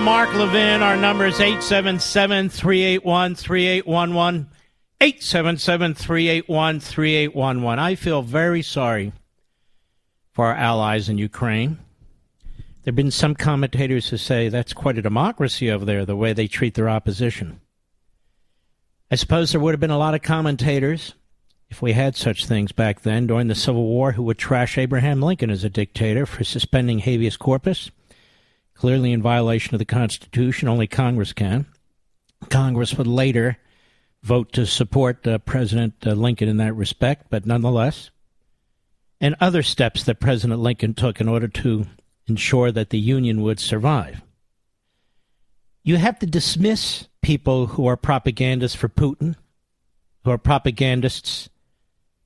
I'm Mark Levin. Our number is 877 381 3811. 877 381 3811. I feel very sorry for our allies in Ukraine. There have been some commentators who say that's quite a democracy over there, the way they treat their opposition. I suppose there would have been a lot of commentators, if we had such things back then during the Civil War, who would trash Abraham Lincoln as a dictator for suspending habeas corpus clearly in violation of the Constitution. Only Congress can. Congress would later vote to support uh, President uh, Lincoln in that respect, but nonetheless, and other steps that President Lincoln took in order to ensure that the Union would survive. You have to dismiss people who are propagandists for Putin, who are propagandists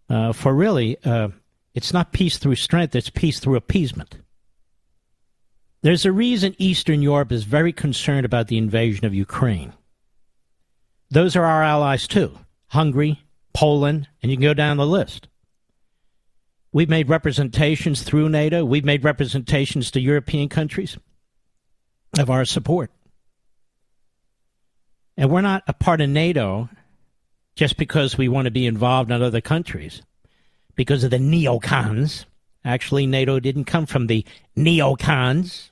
uh, for really, uh, it's not peace through strength, it's peace through appeasement. There's a reason Eastern Europe is very concerned about the invasion of Ukraine. Those are our allies too Hungary, Poland, and you can go down the list. We've made representations through NATO, we've made representations to European countries of our support. And we're not a part of NATO just because we want to be involved in other countries, because of the neocons. Actually, NATO didn't come from the neocons.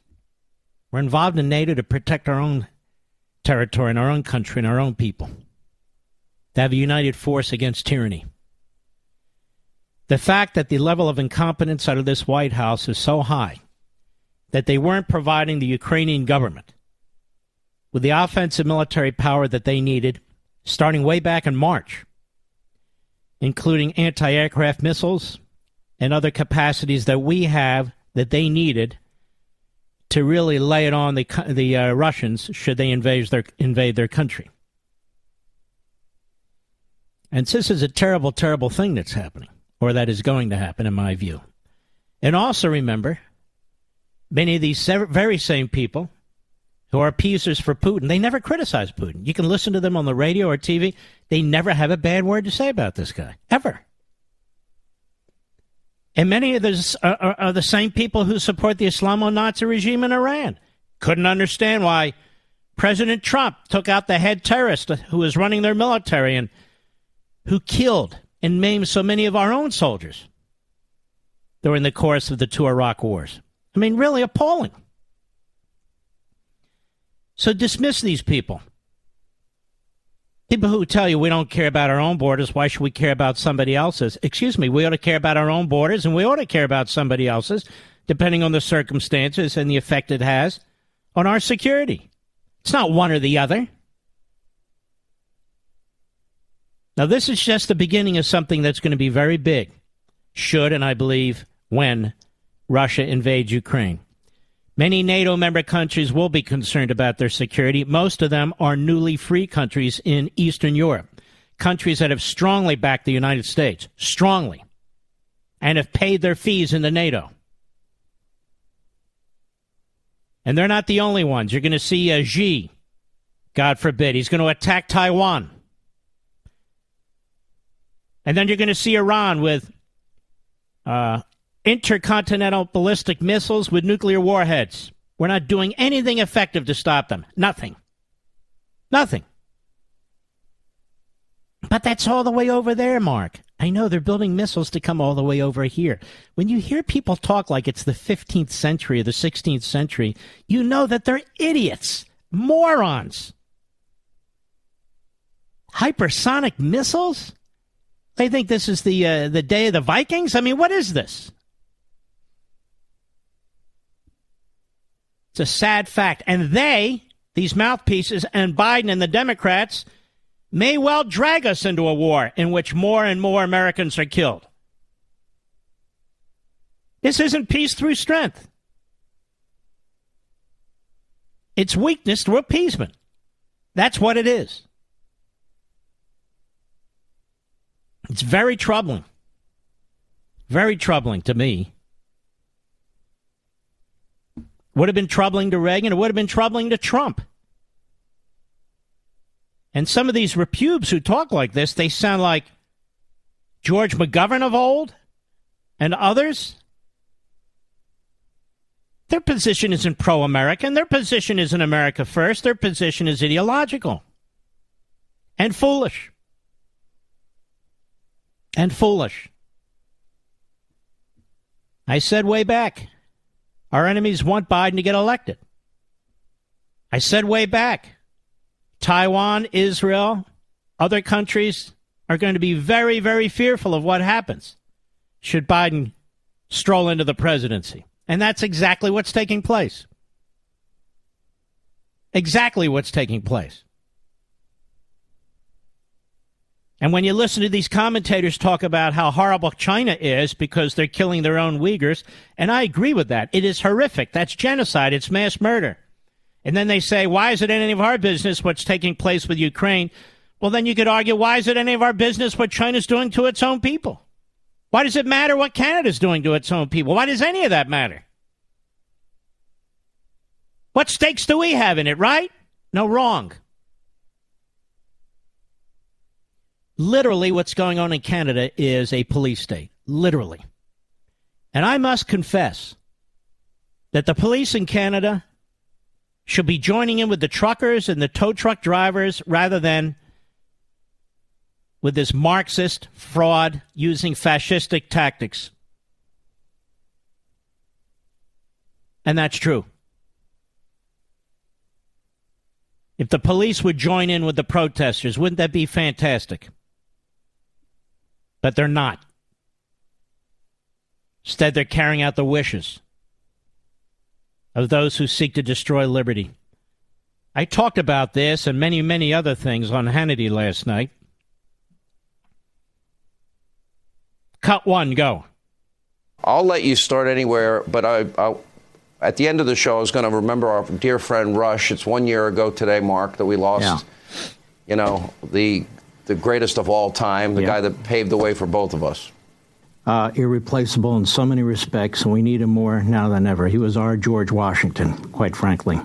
We're involved in NATO to protect our own territory and our own country and our own people, to have a united force against tyranny. The fact that the level of incompetence out of this White House is so high that they weren't providing the Ukrainian government with the offensive military power that they needed starting way back in March, including anti aircraft missiles and other capacities that we have that they needed to really lay it on the the uh, Russians should they invade their invade their country. And this is a terrible, terrible thing that's happening, or that is going to happen, in my view. And also remember, many of these very same people who are appeasers for Putin, they never criticize Putin. You can listen to them on the radio or TV; they never have a bad word to say about this guy, ever. And many of those are, are, are the same people who support the Islamo Nazi regime in Iran. Couldn't understand why President Trump took out the head terrorist who was running their military and who killed and maimed so many of our own soldiers during the course of the two Iraq wars. I mean, really appalling. So dismiss these people. People who tell you we don't care about our own borders, why should we care about somebody else's? Excuse me, we ought to care about our own borders and we ought to care about somebody else's, depending on the circumstances and the effect it has on our security. It's not one or the other. Now, this is just the beginning of something that's going to be very big, should, and I believe, when Russia invades Ukraine. Many NATO member countries will be concerned about their security. Most of them are newly free countries in Eastern Europe, countries that have strongly backed the United States, strongly, and have paid their fees into NATO. And they're not the only ones. You're going to see a Xi, God forbid, he's going to attack Taiwan. And then you're going to see Iran with uh, intercontinental ballistic missiles with nuclear warheads. We're not doing anything effective to stop them. Nothing. Nothing. But that's all the way over there, Mark. I know they're building missiles to come all the way over here. When you hear people talk like it's the 15th century or the 16th century, you know that they're idiots, morons. Hypersonic missiles? They think this is the uh, the day of the Vikings. I mean, what is this? It's a sad fact, and they, these mouthpieces, and Biden and the Democrats may well drag us into a war in which more and more Americans are killed. This isn't peace through strength. It's weakness through appeasement. That's what it is. It's very troubling. Very troubling to me. Would have been troubling to Reagan. It would have been troubling to Trump. And some of these repubes who talk like this, they sound like George McGovern of old and others. Their position isn't pro American. Their position isn't America first. Their position is ideological and foolish and foolish. I said way back, our enemies want Biden to get elected. I said way back, Taiwan, Israel, other countries are going to be very, very fearful of what happens should Biden stroll into the presidency. And that's exactly what's taking place. Exactly what's taking place. And when you listen to these commentators talk about how horrible China is because they're killing their own Uyghurs, and I agree with that, it is horrific. That's genocide, it's mass murder. And then they say, why is it any of our business what's taking place with Ukraine? Well, then you could argue, why is it any of our business what China's doing to its own people? Why does it matter what Canada's doing to its own people? Why does any of that matter? What stakes do we have in it, right? No, wrong. Literally what's going on in Canada is a police state. Literally. And I must confess that the police in Canada should be joining in with the truckers and the tow truck drivers rather than with this Marxist fraud using fascistic tactics. And that's true. If the police would join in with the protesters, wouldn't that be fantastic? But they're not. Instead, they're carrying out the wishes of those who seek to destroy liberty. I talked about this and many, many other things on Hannity last night. Cut one, go. I'll let you start anywhere, but I, I at the end of the show, I was going to remember our dear friend Rush. It's one year ago today, Mark, that we lost. Yeah. You know the the greatest of all time, the guy that paved the way for both of us. Uh, irreplaceable in so many respects, and we need him more now than ever. He was our George Washington, quite frankly.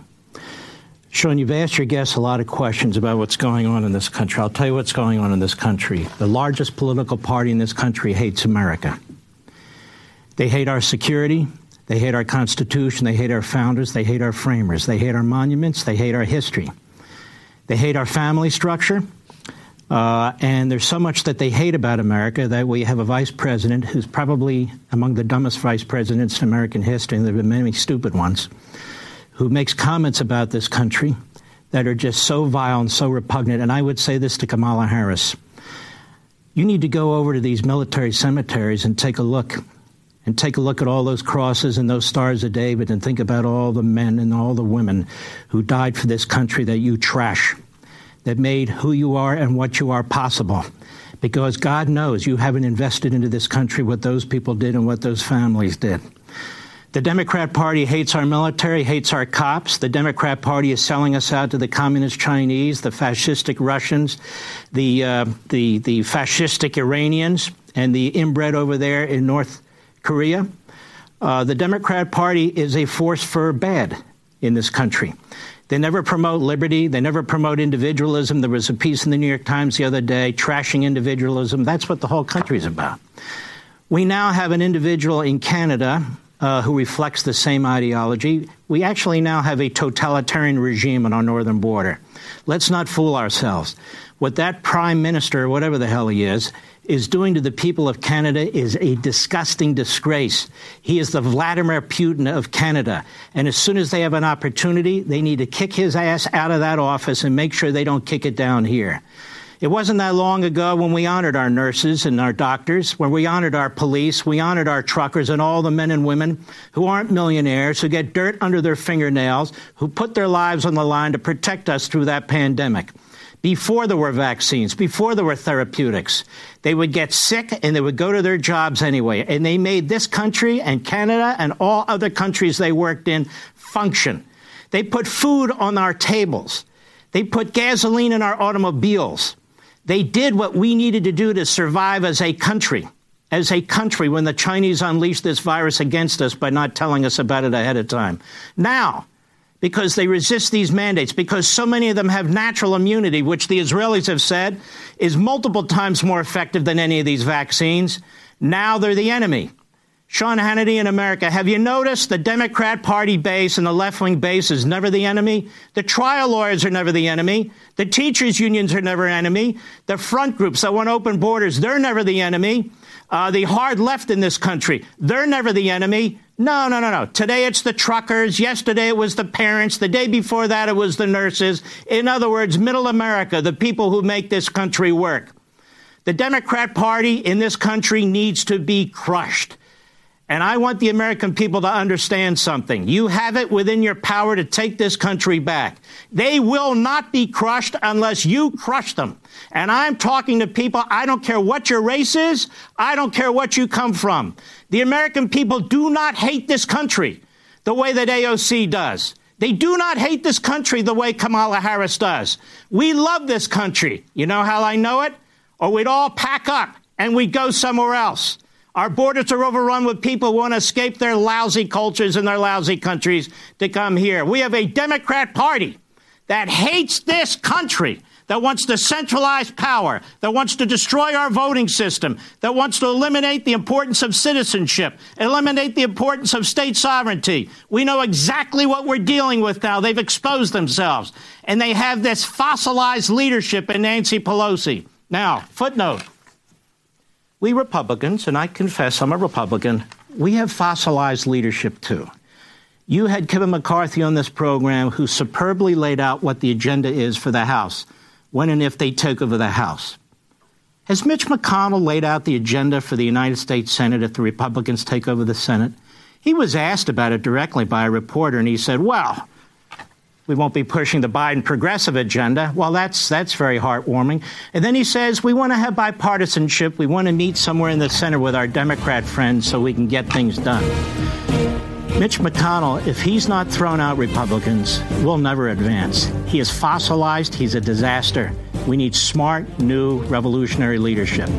Sean, you've asked your guests a lot of questions about what's going on in this country. I'll tell you what's going on in this country. The largest political party in this country hates America. They hate our security. They hate our Constitution. They hate our founders. They hate our framers. They hate our monuments. They hate our history. They hate our family structure. Uh, and there's so much that they hate about America that we have a vice president who's probably among the dumbest vice presidents in American history, and there have been many stupid ones, who makes comments about this country that are just so vile and so repugnant. And I would say this to Kamala Harris you need to go over to these military cemeteries and take a look. And take a look at all those crosses and those stars of David and think about all the men and all the women who died for this country that you trash that made who you are and what you are possible. Because God knows you haven't invested into this country what those people did and what those families did. The Democrat Party hates our military, hates our cops. The Democrat Party is selling us out to the communist Chinese, the fascistic Russians, the, uh, the, the fascistic Iranians, and the inbred over there in North Korea. Uh, the Democrat Party is a force for bad in this country. They never promote liberty. They never promote individualism. There was a piece in the New York Times the other day trashing individualism. That's what the whole country is about. We now have an individual in Canada uh, who reflects the same ideology. We actually now have a totalitarian regime on our northern border. Let's not fool ourselves. What that prime minister, whatever the hell he is, is doing to the people of Canada is a disgusting disgrace. He is the Vladimir Putin of Canada. And as soon as they have an opportunity, they need to kick his ass out of that office and make sure they don't kick it down here. It wasn't that long ago when we honored our nurses and our doctors, when we honored our police, we honored our truckers and all the men and women who aren't millionaires, who get dirt under their fingernails, who put their lives on the line to protect us through that pandemic. Before there were vaccines, before there were therapeutics, they would get sick and they would go to their jobs anyway. And they made this country and Canada and all other countries they worked in function. They put food on our tables. They put gasoline in our automobiles. They did what we needed to do to survive as a country, as a country when the Chinese unleashed this virus against us by not telling us about it ahead of time. Now, because they resist these mandates, because so many of them have natural immunity, which the Israelis have said is multiple times more effective than any of these vaccines. Now they're the enemy. Sean Hannity in America, have you noticed the Democrat Party base and the left wing base is never the enemy? The trial lawyers are never the enemy. The teachers' unions are never enemy. The front groups that want open borders, they're never the enemy. Uh, the hard left in this country, they're never the enemy. No, no, no, no. Today it's the truckers. Yesterday it was the parents. The day before that it was the nurses. In other words, middle America, the people who make this country work. The Democrat Party in this country needs to be crushed. And I want the American people to understand something. You have it within your power to take this country back. They will not be crushed unless you crush them. And I'm talking to people, I don't care what your race is, I don't care what you come from. The American people do not hate this country the way that AOC does. They do not hate this country the way Kamala Harris does. We love this country. You know how I know it? Or we'd all pack up and we'd go somewhere else. Our borders are overrun with people who want to escape their lousy cultures and their lousy countries to come here. We have a Democrat Party that hates this country, that wants to centralize power, that wants to destroy our voting system, that wants to eliminate the importance of citizenship, eliminate the importance of state sovereignty. We know exactly what we're dealing with now. They've exposed themselves. And they have this fossilized leadership in Nancy Pelosi. Now, footnote we Republicans, and I confess I'm a Republican, we have fossilized leadership too. You had Kevin McCarthy on this program who superbly laid out what the agenda is for the House when and if they take over the House. Has Mitch McConnell laid out the agenda for the United States Senate if the Republicans take over the Senate? He was asked about it directly by a reporter, and he said, Well, we won't be pushing the Biden progressive agenda. Well, that's that's very heartwarming. And then he says we want to have bipartisanship. We want to meet somewhere in the center with our Democrat friends so we can get things done. Mitch McConnell, if he's not thrown out Republicans, will never advance. He is fossilized. He's a disaster. We need smart, new, revolutionary leadership.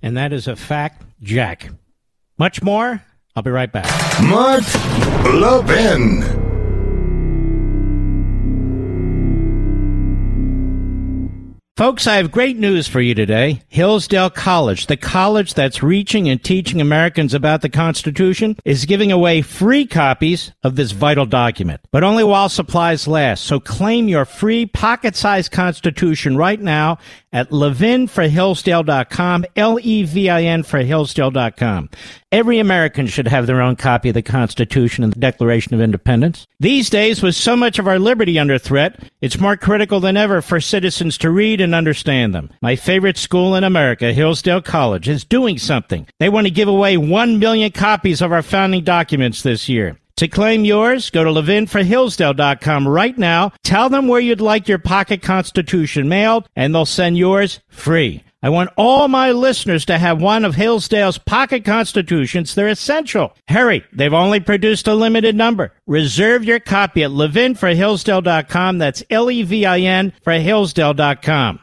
And that is a fact, Jack. Much more. I'll be right back. Mark Levin. Folks, I have great news for you today. Hillsdale College, the college that's reaching and teaching Americans about the Constitution, is giving away free copies of this vital document, but only while supplies last. So claim your free pocket-sized Constitution right now at levinforhillsdale.com, L-E-V-I-N for Hillsdale.com. Every American should have their own copy of the Constitution and the Declaration of Independence. These days, with so much of our liberty under threat, it's more critical than ever for citizens to read and understand them. My favorite school in America, Hillsdale College, is doing something. They want to give away one million copies of our founding documents this year. To claim yours, go to levinforhillsdale.com right now. Tell them where you'd like your pocket constitution mailed, and they'll send yours free. I want all my listeners to have one of Hillsdale's pocket constitutions. They're essential. Hurry, they've only produced a limited number. Reserve your copy at levinforhillsdale.com. That's L-E-V-I-N for hillsdale.com.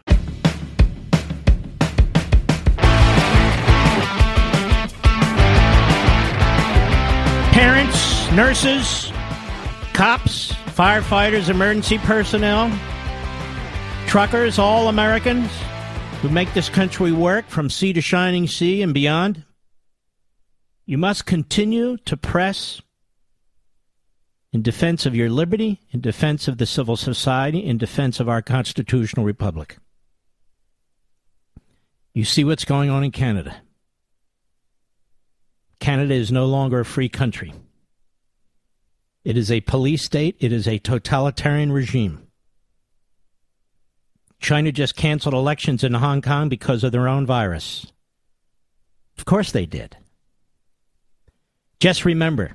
nurses, cops, firefighters, emergency personnel, truckers, all Americans who make this country work from sea to shining sea and beyond. You must continue to press in defense of your liberty, in defense of the civil society, in defense of our constitutional republic. You see what's going on in Canada. Canada is no longer a free country. It is a police state, it is a totalitarian regime. China just canceled elections in Hong Kong because of their own virus. Of course they did. Just remember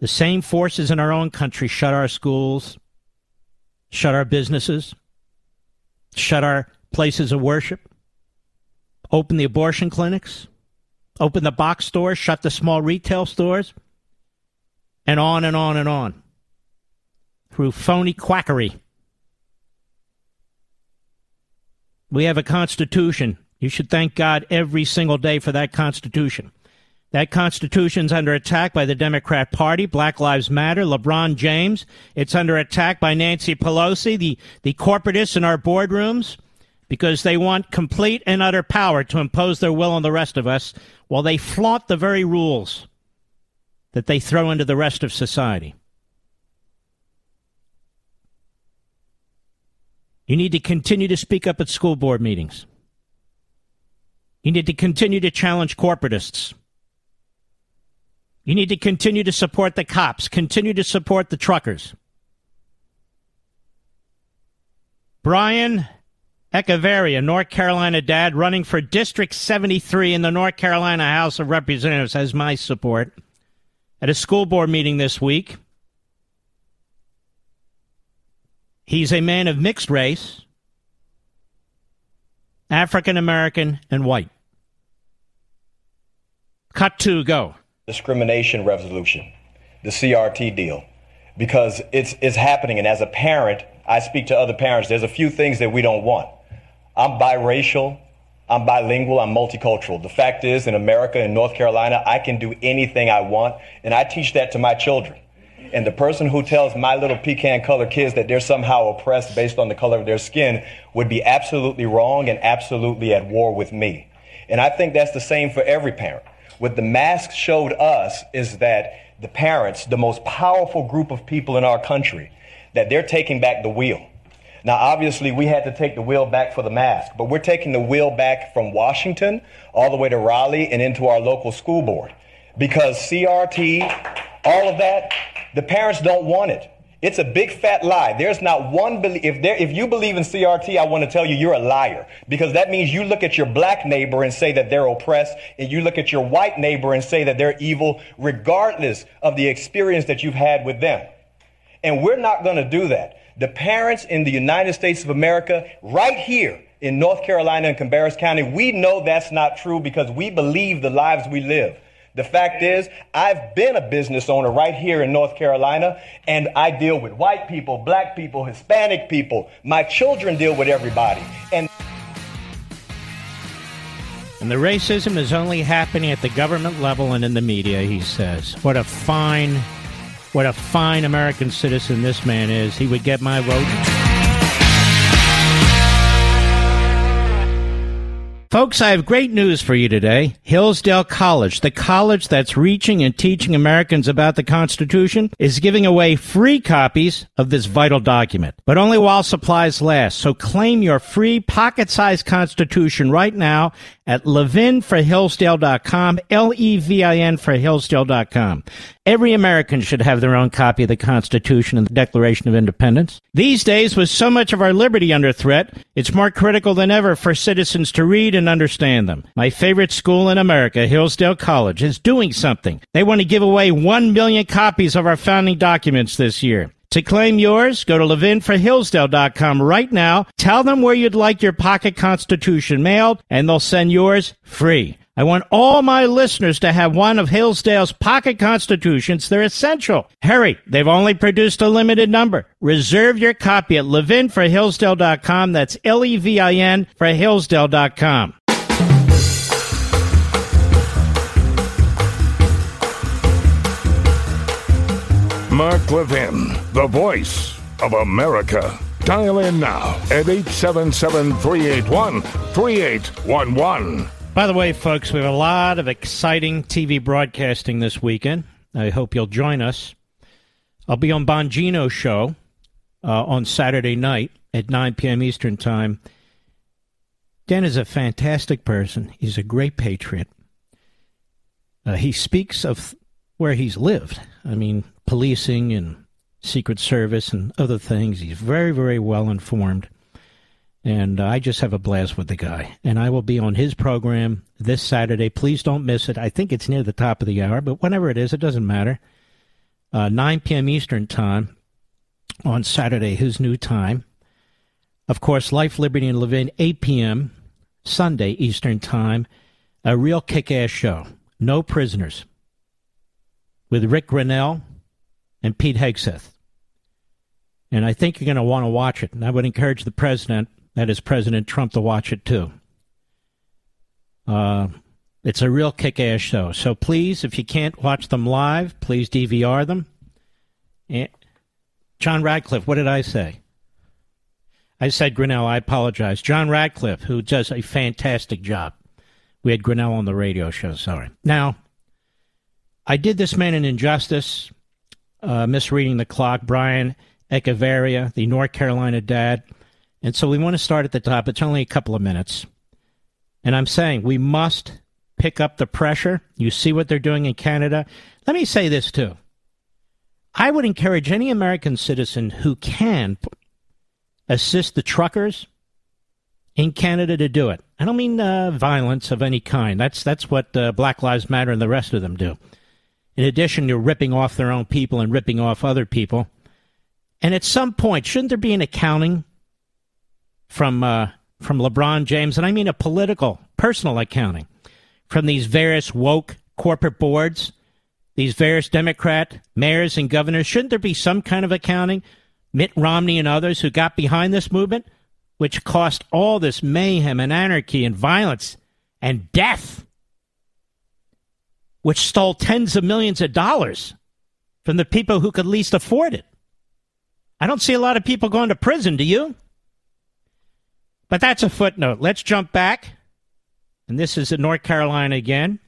the same forces in our own country shut our schools, shut our businesses, shut our places of worship, open the abortion clinics, open the box stores, shut the small retail stores, and on and on and on through phony quackery. We have a Constitution. You should thank God every single day for that Constitution. That Constitution's under attack by the Democrat Party, Black Lives Matter, LeBron James. It's under attack by Nancy Pelosi, the, the corporatists in our boardrooms, because they want complete and utter power to impose their will on the rest of us while they flaunt the very rules that they throw into the rest of society. You need to continue to speak up at school board meetings. You need to continue to challenge corporatists. You need to continue to support the cops, continue to support the truckers. Brian Echevarria, North Carolina dad, running for District 73 in the North Carolina House of Representatives, has my support. At a school board meeting this week, he's a man of mixed race, African American, and white. Cut two go. Discrimination resolution, the CRT deal, because it's, it's happening. And as a parent, I speak to other parents, there's a few things that we don't want. I'm biracial. I'm bilingual. I'm multicultural. The fact is, in America, in North Carolina, I can do anything I want, and I teach that to my children. And the person who tells my little pecan colored kids that they're somehow oppressed based on the color of their skin would be absolutely wrong and absolutely at war with me. And I think that's the same for every parent. What the mask showed us is that the parents, the most powerful group of people in our country, that they're taking back the wheel. Now, obviously, we had to take the wheel back for the mask, but we're taking the wheel back from Washington all the way to Raleigh and into our local school board. Because CRT, all of that, the parents don't want it. It's a big fat lie. There's not one if there if you believe in CRT, I want to tell you you're a liar because that means you look at your black neighbor and say that they're oppressed and you look at your white neighbor and say that they're evil regardless of the experience that you've had with them. And we're not going to do that the parents in the United States of America, right here in North Carolina and Cabarrus County, we know that's not true because we believe the lives we live. The fact is, I've been a business owner right here in North Carolina, and I deal with white people, black people, Hispanic people. My children deal with everybody. And and the racism is only happening at the government level and in the media, he says. What a fine what a fine American citizen this man is. He would get my vote. Folks, I have great news for you today. Hillsdale College, the college that's reaching and teaching Americans about the Constitution, is giving away free copies of this vital document, but only while supplies last. So claim your free pocket-sized Constitution right now at levinforhillsdale.com, L-E-V-I-N for Hillsdale.com. Every American should have their own copy of the Constitution and the Declaration of Independence. These days, with so much of our liberty under threat, it's more critical than ever for citizens to read and and understand them. My favorite school in America, Hillsdale College, is doing something. They want to give away 1 million copies of our founding documents this year. To claim yours, go to levinforhillsdale.com right now. Tell them where you'd like your pocket constitution mailed, and they'll send yours free. I want all my listeners to have one of Hillsdale's pocket constitutions. They're essential. Hurry, they've only produced a limited number. Reserve your copy at levinforhillsdale.com. That's L-E-V-I-N for hillsdale.com. Mark Levin, the voice of America. Dial in now at 877 381 3811. By the way, folks, we have a lot of exciting TV broadcasting this weekend. I hope you'll join us. I'll be on Bongino's show uh, on Saturday night at 9 p.m. Eastern Time. Dan is a fantastic person. He's a great patriot. Uh, he speaks of where he's lived. I mean, policing and Secret Service and other things. He's very, very well informed. And uh, I just have a blast with the guy. And I will be on his program this Saturday. Please don't miss it. I think it's near the top of the hour, but whenever it is, it doesn't matter. Uh, 9 p.m. Eastern Time on Saturday, his new time. Of course, Life, Liberty, and Levin, 8 p.m. Sunday Eastern Time. A real kick ass show. No prisoners. With Rick Grenell and Pete Hegseth. And I think you're going to want to watch it. And I would encourage the president that is President Trump to watch it too. Uh, it's a real kick ass show. So please, if you can't watch them live, please DVR them. And John Ratcliffe, what did I say? I said Grenell, I apologize. John Ratcliffe, who does a fantastic job. We had Grenell on the radio show, sorry. Now, I did this man an injustice, uh, misreading the clock. Brian Echevarria, the North Carolina dad, and so we want to start at the top. It's only a couple of minutes. And I'm saying we must pick up the pressure. You see what they're doing in Canada. Let me say this too. I would encourage any American citizen who can assist the truckers in Canada to do it. I don't mean uh, violence of any kind. That's that's what uh, Black Lives Matter and the rest of them do. In addition to ripping off their own people and ripping off other people. And at some point, shouldn't there be an accounting from uh, from LeBron James, and I mean a political, personal accounting from these various woke corporate boards, these various Democrat mayors and governors. Shouldn't there be some kind of accounting? Mitt Romney and others who got behind this movement, which caused all this mayhem and anarchy and violence and death, which stole tens of millions of dollars from the people who could least afford it. I don't see a lot of people going to prison, do you? But that's a footnote. Let's jump back. And this is in North Carolina again.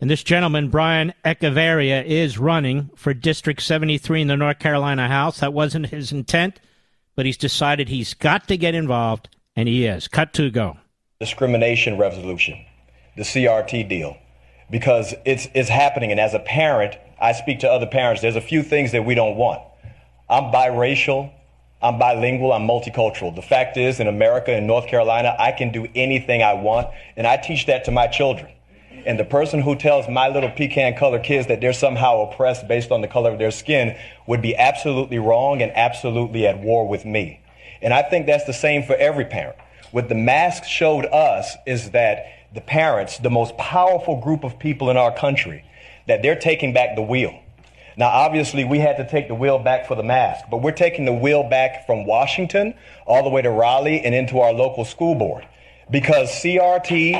And this gentleman, Brian Echevarria, is running for District 73 in the North Carolina House. That wasn't his intent, but he's decided he's got to get involved, and he is. Cut two go. Discrimination resolution, the CRT deal, because it's, it's happening. And as a parent, I speak to other parents. There's a few things that we don't want. I'm biracial. I'm bilingual, I'm multicultural. The fact is, in America, in North Carolina, I can do anything I want, and I teach that to my children. And the person who tells my little pecan colored kids that they're somehow oppressed based on the color of their skin would be absolutely wrong and absolutely at war with me. And I think that's the same for every parent. What the mask showed us is that the parents, the most powerful group of people in our country, that they're taking back the wheel. Now, obviously, we had to take the wheel back for the mask, but we're taking the wheel back from Washington all the way to Raleigh and into our local school board. Because CRT,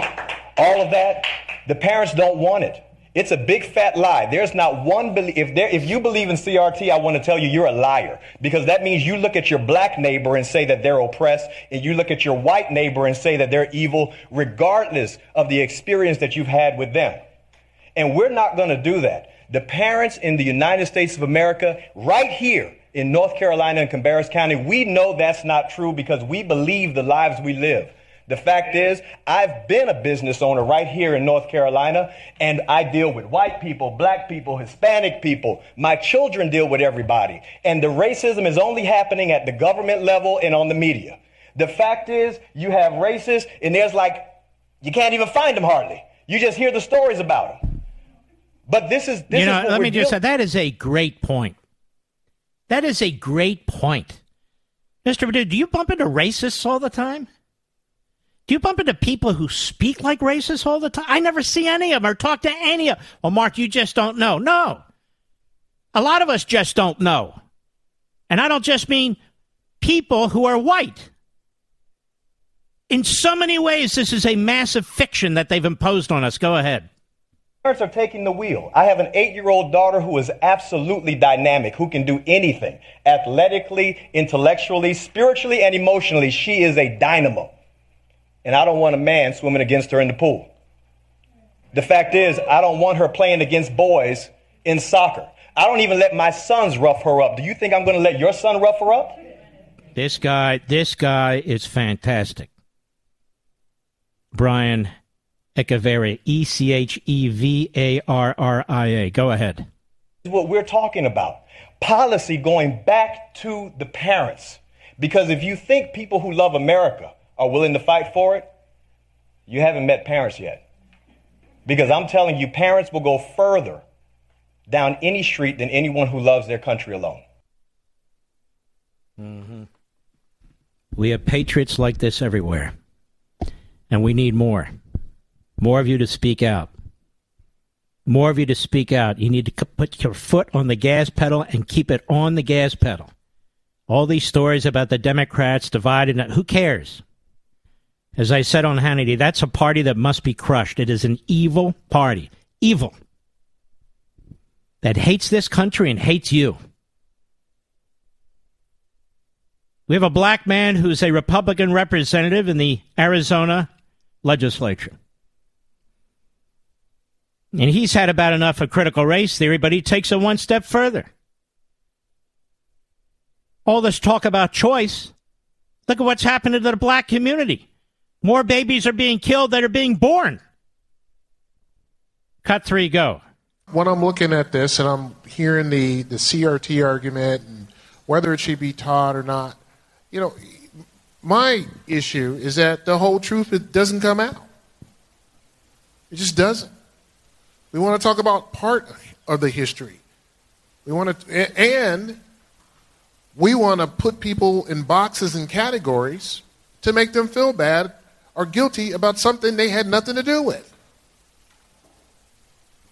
all of that, the parents don't want it. It's a big fat lie. There's not one belief. If, if you believe in CRT, I want to tell you you're a liar because that means you look at your black neighbor and say that they're oppressed, and you look at your white neighbor and say that they're evil, regardless of the experience that you've had with them. And we're not going to do that the parents in the United States of America, right here in North Carolina and Cabarrus County, we know that's not true because we believe the lives we live. The fact is, I've been a business owner right here in North Carolina, and I deal with white people, black people, Hispanic people. My children deal with everybody. And the racism is only happening at the government level and on the media. The fact is, you have racists, and there's like You can't even find them hardly. You just hear the stories about them. But this is this you know. is let me just say that is a great point. That is a great point, Mister Perdue. Do you bump into racists all the time? Do you bump into people who speak like racists all the time? I never see any of them or talk to any of. Well, Mark, you just don't know. No, a lot of us just don't know, and I don't just mean people who are white. In so many ways, this is a massive fiction that they've imposed on us. Go ahead. Parents are taking the wheel. I have an eight year old daughter who is absolutely dynamic, who can do anything athletically, intellectually, spiritually, and emotionally. She is a dynamo. And I don't want a man swimming against her in the pool. The fact is, I don't want her playing against boys in soccer. I don't even let my sons rough her up. Do you think I'm going to let your son rough her up? This guy, this guy is fantastic. Brian Echevarria, E C H E V A R R I A. Go ahead. what we're talking about. Policy going back to the parents. Because if you think people who love America are willing to fight for it, you haven't met parents yet. Because I'm telling you, parents will go further down any street than anyone who loves their country alone. Mm-hmm. We have patriots like this everywhere, and we need more. More of you to speak out. More of you to speak out. You need to put your foot on the gas pedal and keep it on the gas pedal. All these stories about the Democrats divided, who cares? As I said on Hannity, that's a party that must be crushed. It is an evil party. Evil. That hates this country and hates you. We have a black man who's a Republican representative in the Arizona legislature. And he's had about enough of critical race theory, but he takes it one step further. All this talk about choice. Look at what's happening to the black community. More babies are being killed than are being born. Cut three, go. when I'm looking at this and I'm hearing the, the CRT argument and whether it should be taught or not, you know, my issue is that the whole truth doesn't come out. It just doesn't. We want to talk about part of the history. We want to, and we want to put people in boxes and categories to make them feel bad or guilty about something they had nothing to do with.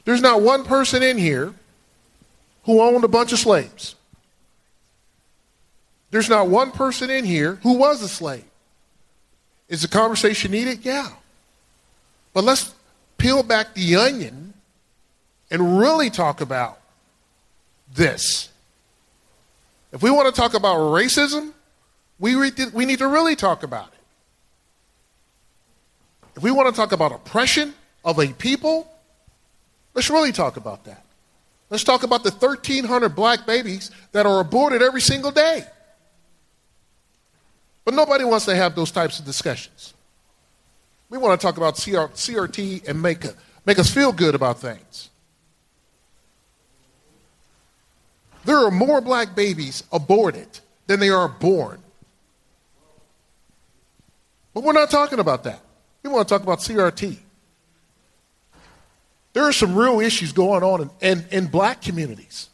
There's not one person in here who owned a bunch of slaves. There's not one person in here who was a slave. Is the conversation needed? Yeah. But let's peel back the onion and really talk about this. If we want to talk about racism, we, re- we need to really talk about it. If we want to talk about oppression of a people, Let's really talk about that. Let's talk about the 1,300 black babies that are aborted every single day. But nobody wants to have those types of discussions. We want to talk about CR, CRT and make, make us feel good about things. There are more black babies aborted than they are born. But we're not talking about that. We want to talk about CRT. There are some real issues going on in, in, in black communities.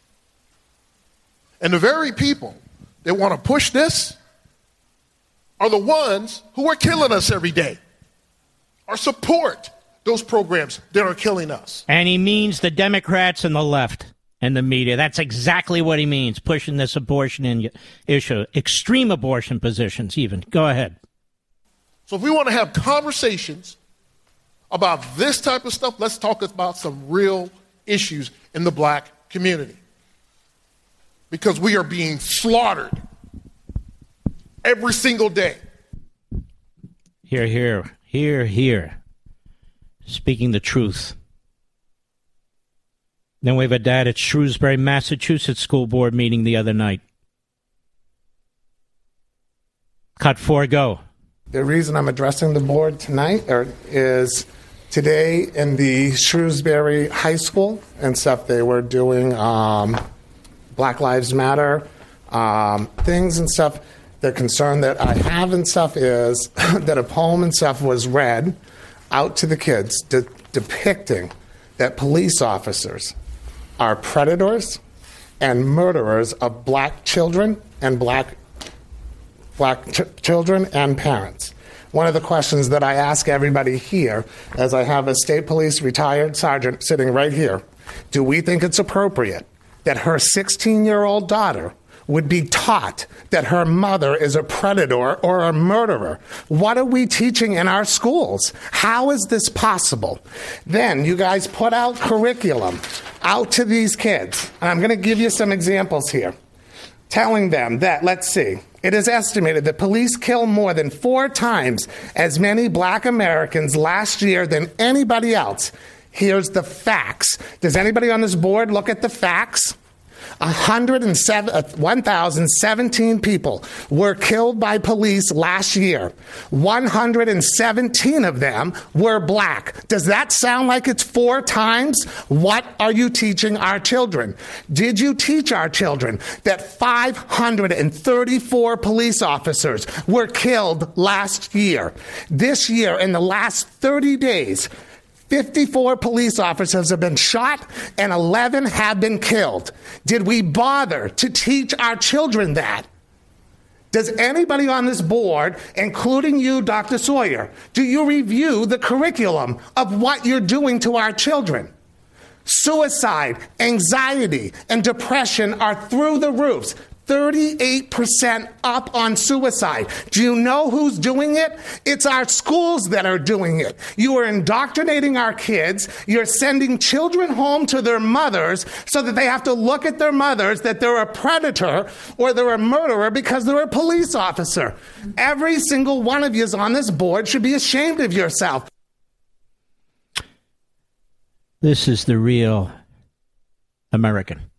And the very people that want to push this are the ones who are killing us every day or support those programs that are killing us. And he means the Democrats and the left and the media. That's exactly what he means, pushing this abortion in issue, extreme abortion positions, even. Go ahead. So if we want to have conversations about this type of stuff, let's talk about some real issues in the black community. Because we are being slaughtered every single day. Here, here, here, here. Speaking the truth. Then we have a dad at Shrewsbury, Massachusetts school board meeting the other night. Cut four, go. The reason I'm addressing the board tonight or, is today in the Shrewsbury High School and stuff, they were doing um, Black Lives Matter um, things and stuff. The concern that I have and stuff is that a poem and stuff was read out to the kids de- depicting that police officers are predators and murderers of black children and black black ch- children and parents. One of the questions that I ask everybody here, as I have a state police retired sergeant sitting right here, do we think it's appropriate that her 16 year old daughter would be taught that her mother is a predator or a murderer. What are we teaching in our schools? How is this possible? Then you guys put out curriculum out to these kids. And I'm going to give you some examples here. Telling them that, let's see, it is estimated that police kill more than four times as many black Americans last year than anybody else. Here's the facts. Does anybody on this board look at the facts? 1,017 uh, people were killed by police last year. 117 of them were black. Does that sound like it's four times? What are you teaching our children? Did you teach our children that 534 police officers were killed last year? This year, in the last 30 days, 54 police officers have been shot and 11 have been killed. Did we bother to teach our children that? Does anybody on this board, including you, Dr. Sawyer, do you review the curriculum of what you're doing to our children? Suicide, anxiety, and depression are through the roofs. 38% up on suicide. Do you know who's doing it? It's our schools that are doing it. You are indoctrinating our kids. You're sending children home to their mothers so that they have to look at their mothers that they're a predator or they're a murderer because they're a police officer. Every single one of you on this board should be ashamed of yourself. This is the real American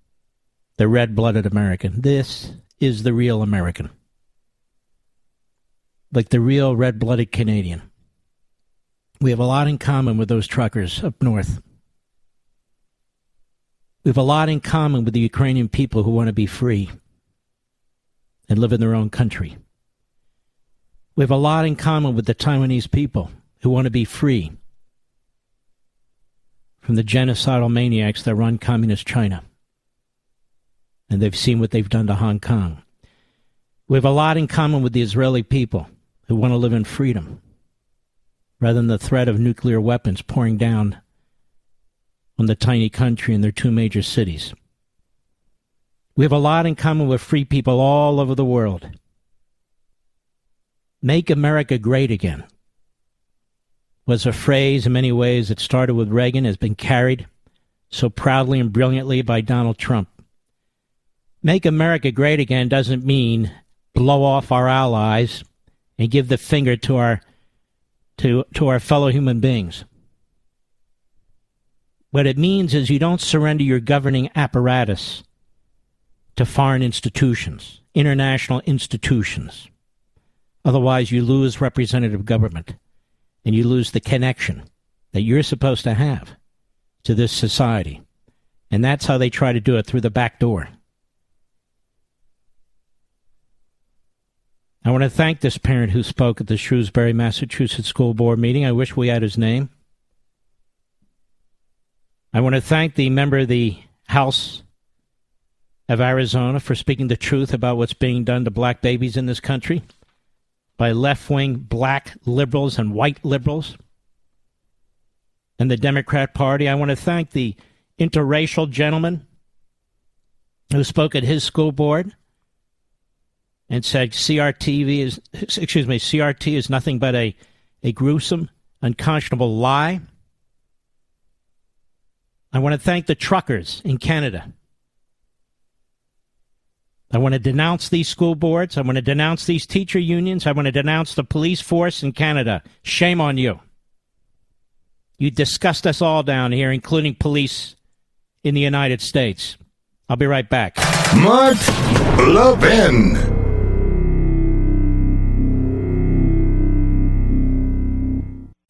the red blooded American. This is the real American. Like the real red blooded Canadian. We have a lot in common with those truckers up north. We have a lot in common with the Ukrainian people who want to be free and live in their own country. We have a lot in common with the Taiwanese people who want to be free from the genocidal maniacs that run communist China and they've seen what they've done to Hong Kong. We have a lot in common with the Israeli people who want to live in freedom rather than the threat of nuclear weapons pouring down on the tiny country and their two major cities. We have a lot in common with free people all over the world. Make America great again was a phrase in many ways that started with Reagan, has been carried so proudly and brilliantly by Donald Trump make America great again doesn't mean blow off our allies and give the finger to our to to our fellow human beings. What it means is you don't surrender your governing apparatus to foreign institutions, international institutions. Otherwise, you lose representative government and you lose the connection that you're supposed to have to this society. And that's how they try to do it through the back door. I want to thank this parent who spoke at the Shrewsbury, Massachusetts School Board meeting. I wish we had his name. I want to thank the member of the House of Arizona for speaking the truth about what's being done to black babies in this country by left wing black liberals and white liberals and the Democrat Party. I want to thank the interracial gentleman who spoke at his school board and said CRTV is excuse me CRT is nothing but a a gruesome, unconscionable lie. I want to thank the truckers in Canada. I want to denounce these school boards. I want to denounce these teacher unions. I want to denounce the police force in Canada. Shame on you. You disgust us all down here, including police in the United States. I'll be right back. Mark Levin.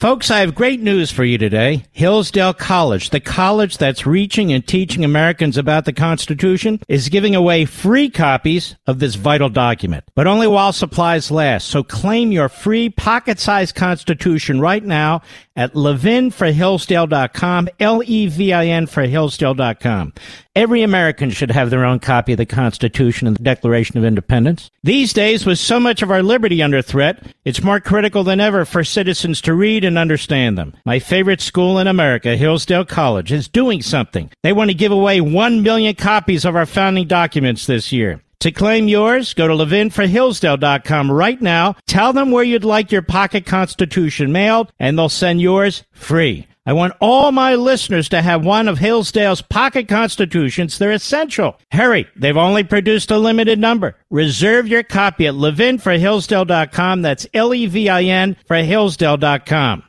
Folks, I have great news for you today. Hillsdale College, the college that's reaching and teaching Americans about the Constitution, is giving away free copies of this vital document, but only while supplies last. So claim your free pocket-sized Constitution right now at levinforhillsdale.com, L-E-V-I-N for Hillsdale.com. Every American should have their own copy of the Constitution and the Declaration of Independence. These days, with so much of our liberty under threat, it's more critical than ever for citizens to read and understand them. My favorite school in America, Hillsdale College, is doing something. They want to give away one million copies of our founding documents this year. To claim yours, go to levinforhillsdale.com right now. Tell them where you'd like your pocket constitution mailed, and they'll send yours free. I want all my listeners to have one of Hillsdale's pocket constitutions. They're essential. Hurry, they've only produced a limited number. Reserve your copy at levinforhillsdale.com. That's L-E-V-I-N for Hillsdale.com.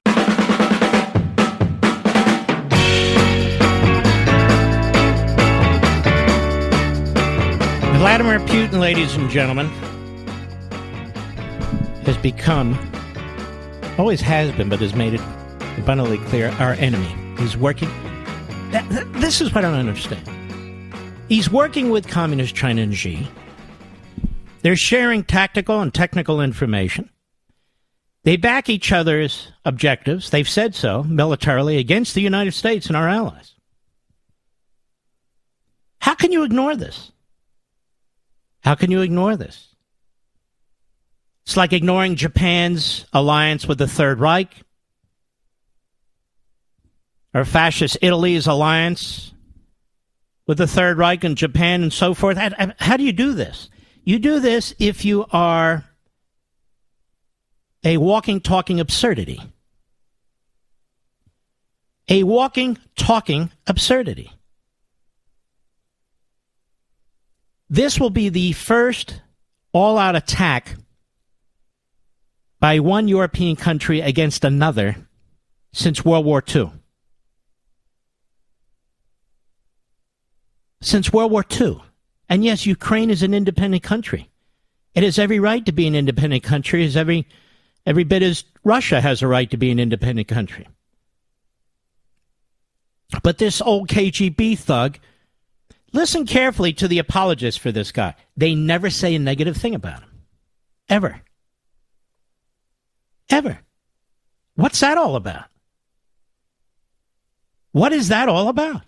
Vladimir Putin, ladies and gentlemen, has become, always has been, but has made it abundantly clear, our enemy. He's working. This is what I don't understand. He's working with Communist China and Xi. They're sharing tactical and technical information. They back each other's objectives. They've said so militarily against the United States and our allies. How can you ignore this? How can you ignore this? It's like ignoring Japan's alliance with the Third Reich or fascist Italy's alliance with the Third Reich and Japan and so forth. How, how, do you do this? You do this if you are a walking, talking absurdity. A walking, talking absurdity. This will be the first all out attack by one European country against another since World War II. Since World War II. And yes, Ukraine is an independent country. It has every right to be an independent country, as every, every bit as Russia has a right to be an independent country. But this old KGB thug Listen carefully to the apologists for this guy. They never say a negative thing about him. Ever. Ever. What's that all about? What is that all about?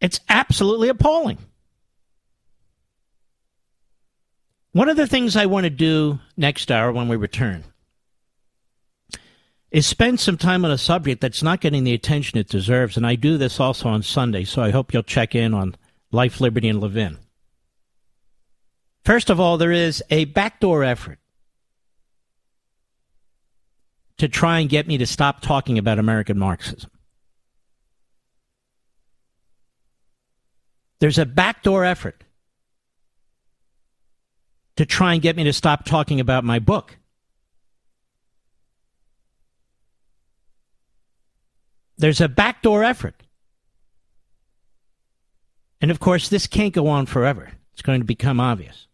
It's absolutely appalling. One of the things I want to do next hour when we return is spend some time on a subject that's not getting the attention it deserves. And I do this also on Sunday, so I hope you'll check in on Life, Liberty, and Levin. First of all, there is a backdoor effort to try and get me to stop talking about American Marxism. There's a backdoor effort to try and get me to stop talking about my book. There's a backdoor effort. And of course, this can't go on forever. It's going to become obvious.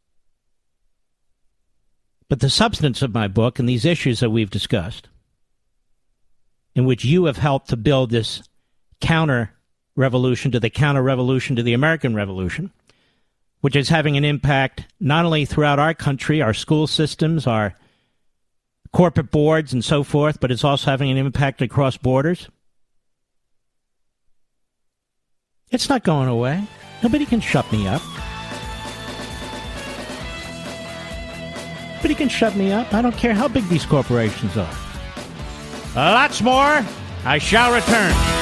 But the substance of my book and these issues that we've discussed, in which you have helped to build this counter revolution to the counter revolution to the American Revolution, which is having an impact not only throughout our country, our school systems, our corporate boards, and so forth, but it's also having an impact across borders. It's not going away. Nobody can shut me up. Nobody can shut me up. I don't care how big these corporations are. Lots more. I shall return.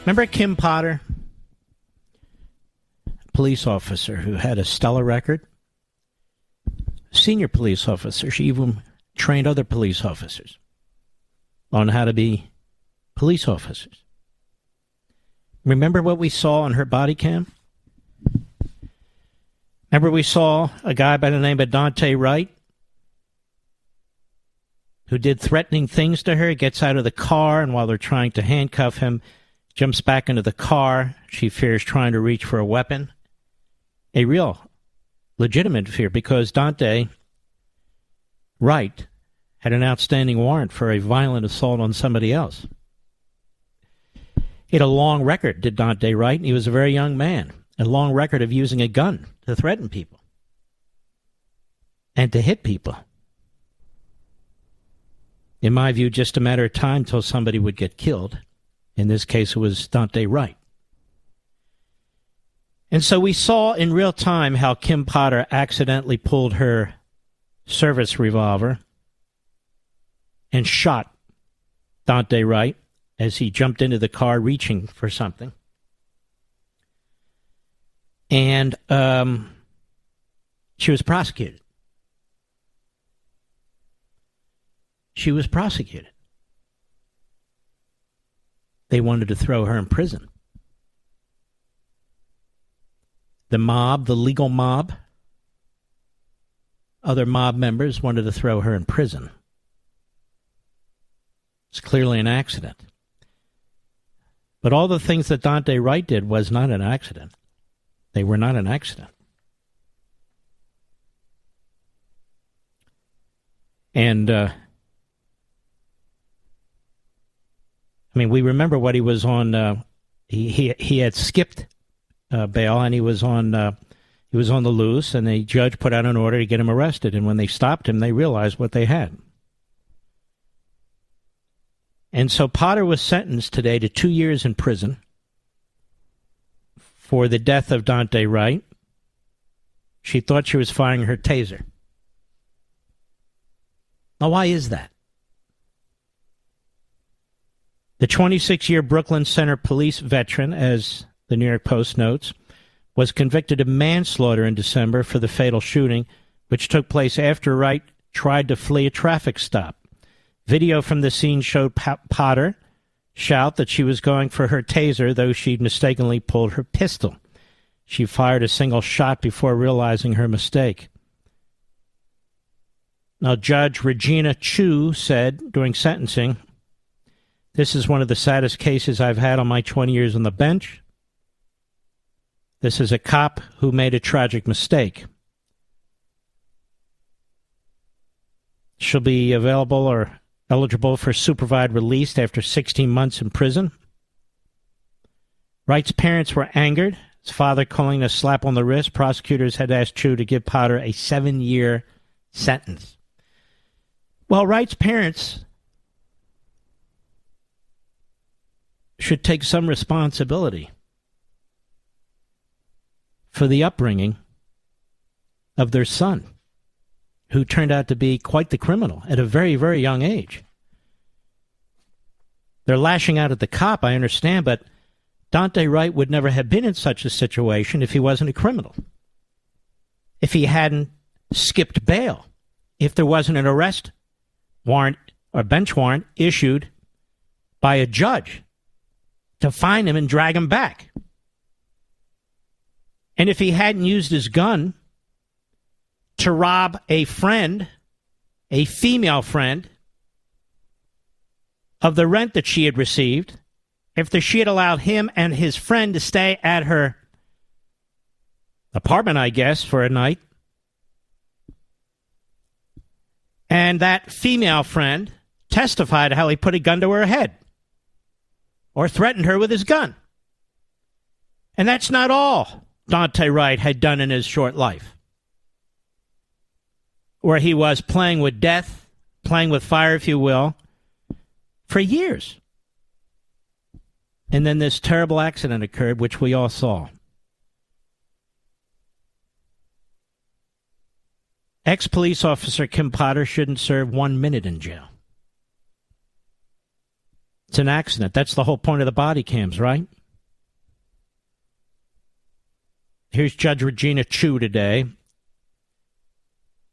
Remember Kim Potter? Police officer who had a stellar record? Senior police officer. She even trained other police officers on how to be police officers. Remember what we saw on her body cam? Remember we saw a guy by the name of Daunte Wright who did threatening things to her. Gets out of the car, and while they're trying to handcuff him, jumps back into the car. She fears trying to reach for a weapon. A real, legitimate fear because Daunte Wright had an outstanding warrant for a violent assault on somebody else. He had a long record, did Daunte Wright, he was a very young man. A long record of using a gun to threaten people and to hit people. In my view, just a matter of time till somebody would get killed. In this case, it was Daunte Wright. And so we saw in real time how Kim Potter accidentally pulled her service revolver and shot Daunte Wright as he jumped into the car reaching for something. And um, she was prosecuted. She was prosecuted. They wanted to throw her in prison. The mob, the legal mob, other mob members wanted to throw her in prison. It's clearly an accident. But all the things that Daunte Wright did was not an accident. They were not an accident. And, uh, I mean, we remember what he was on. Uh, he, he, he had skipped uh, bail and he was on uh, he was on the loose, and the judge put out an order to get him arrested. And when they stopped him, they realized what they had. And so Potter was sentenced today to two years in prison for the death of Daunte Wright. She thought she was firing her taser. Now, why is that? The 26 year Brooklyn Center police veteran, as the New York Post notes, was convicted of manslaughter in December for the fatal shooting, which took place after Wright tried to flee a traffic stop. Video from the scene showed Potter shout that she was going for her taser, though she'd mistakenly pulled her pistol. She fired a single shot before realizing her mistake. Now, Judge Regina Chu said during sentencing, This is one of the saddest cases I've had on my 20 years on the bench. This is a cop who made a tragic mistake. She'll be available or eligible for supervised release after 16 months in prison. Wright's parents were angered. His father calling a slap on the wrist. Prosecutors had asked Chu to give Potter a seven year sentence. Well, Wright's parents should take some responsibility for the upbringing of their son, who turned out to be quite the criminal at a very, very young age. They're lashing out at the cop, I understand, but Daunte Wright would never have been in such a situation if he wasn't a criminal. If he hadn't skipped bail, if there wasn't an arrest warrant or bench warrant issued by a judge to find him and drag him back. And if he hadn't used his gun to rob a friend, a female friend, of the rent that she had received, if the, she had allowed him and his friend to stay at her apartment, I guess, for a night, and that female friend testified how he put a gun to her head or threatened her with his gun. And that's not all Daunte Wright had done in his short life, where he was playing with death, playing with fire, if you will, for years. And then this terrible accident occurred, which we all saw. Ex police officer Kim Potter shouldn't serve one minute in jail. It's an accident. That's the whole point of the body cams, right? Here's Judge Regina Chu today.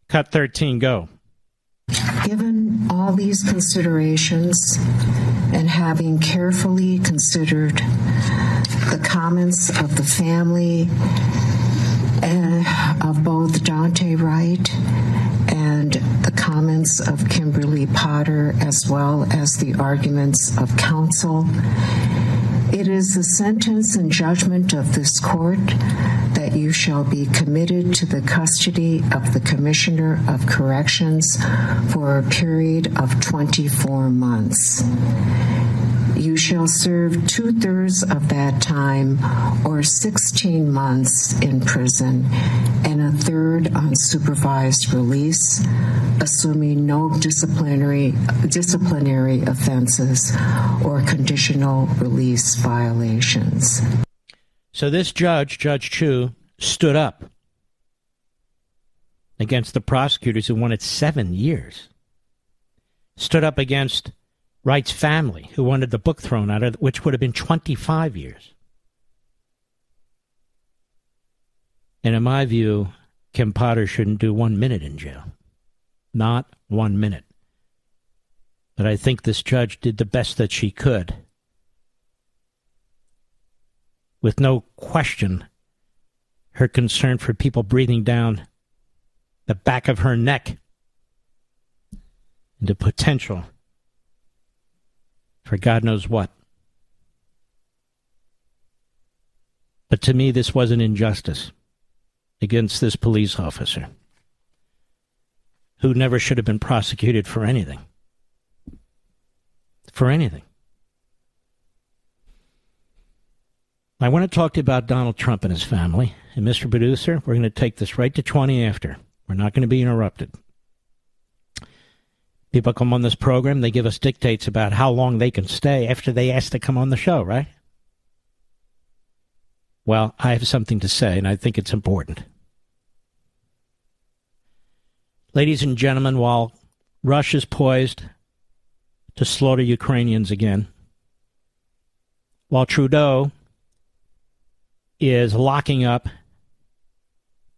Cut 13, go. Given all these considerations and having carefully considered the comments of the family uh, of both Daunte Wright comments of Kimberly Potter, as well as the arguments of counsel, it is the sentence and judgment of this court that you shall be committed to the custody of the Commissioner of Corrections for a period of 24 months. You shall serve two thirds of that time, or 16 months in prison, and a third on supervised release, assuming no disciplinary disciplinary offenses or conditional release violations. So this judge, Judge Chu, stood up against the prosecutors who wanted seven years. Stood up against Wright's family, who wanted the book thrown out, of, which would have been 25 years. And in my view, Kim Potter shouldn't do one minute in jail. Not one minute. But I think this judge did the best that she could. With no question, her concern for people breathing down the back of her neck, and the potential for God knows what. But to me, this was an injustice against this police officer who never should have been prosecuted for anything. For anything. I want to talk to you about Donald Trump and his family. And, Mr. Producer, we're going to take this right to 20 after. We're not going to be interrupted. People come on this program, they give us dictates about how long they can stay after they ask to come on the show, right? Well, I have something to say, and I think it's important. Ladies and gentlemen, while Russia's poised to slaughter Ukrainians again, while Trudeau is locking up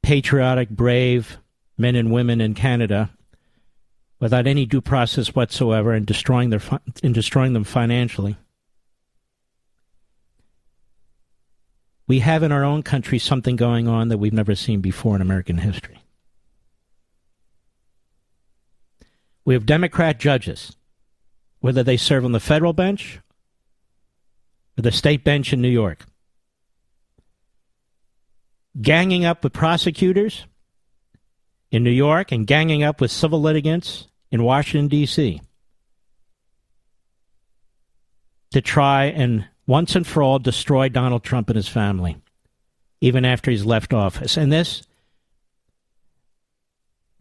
patriotic, brave men and women in Canada without any due process whatsoever and destroying their and destroying them financially. We have in our own country something going on that we've never seen before in American history. We have Democrat judges, whether they serve on the federal bench or the state bench in New York, ganging up with prosecutors in New York and ganging up with civil litigants in Washington, D.C. to try and once and for all destroy Donald Trump and his family, even after he's left office. And this.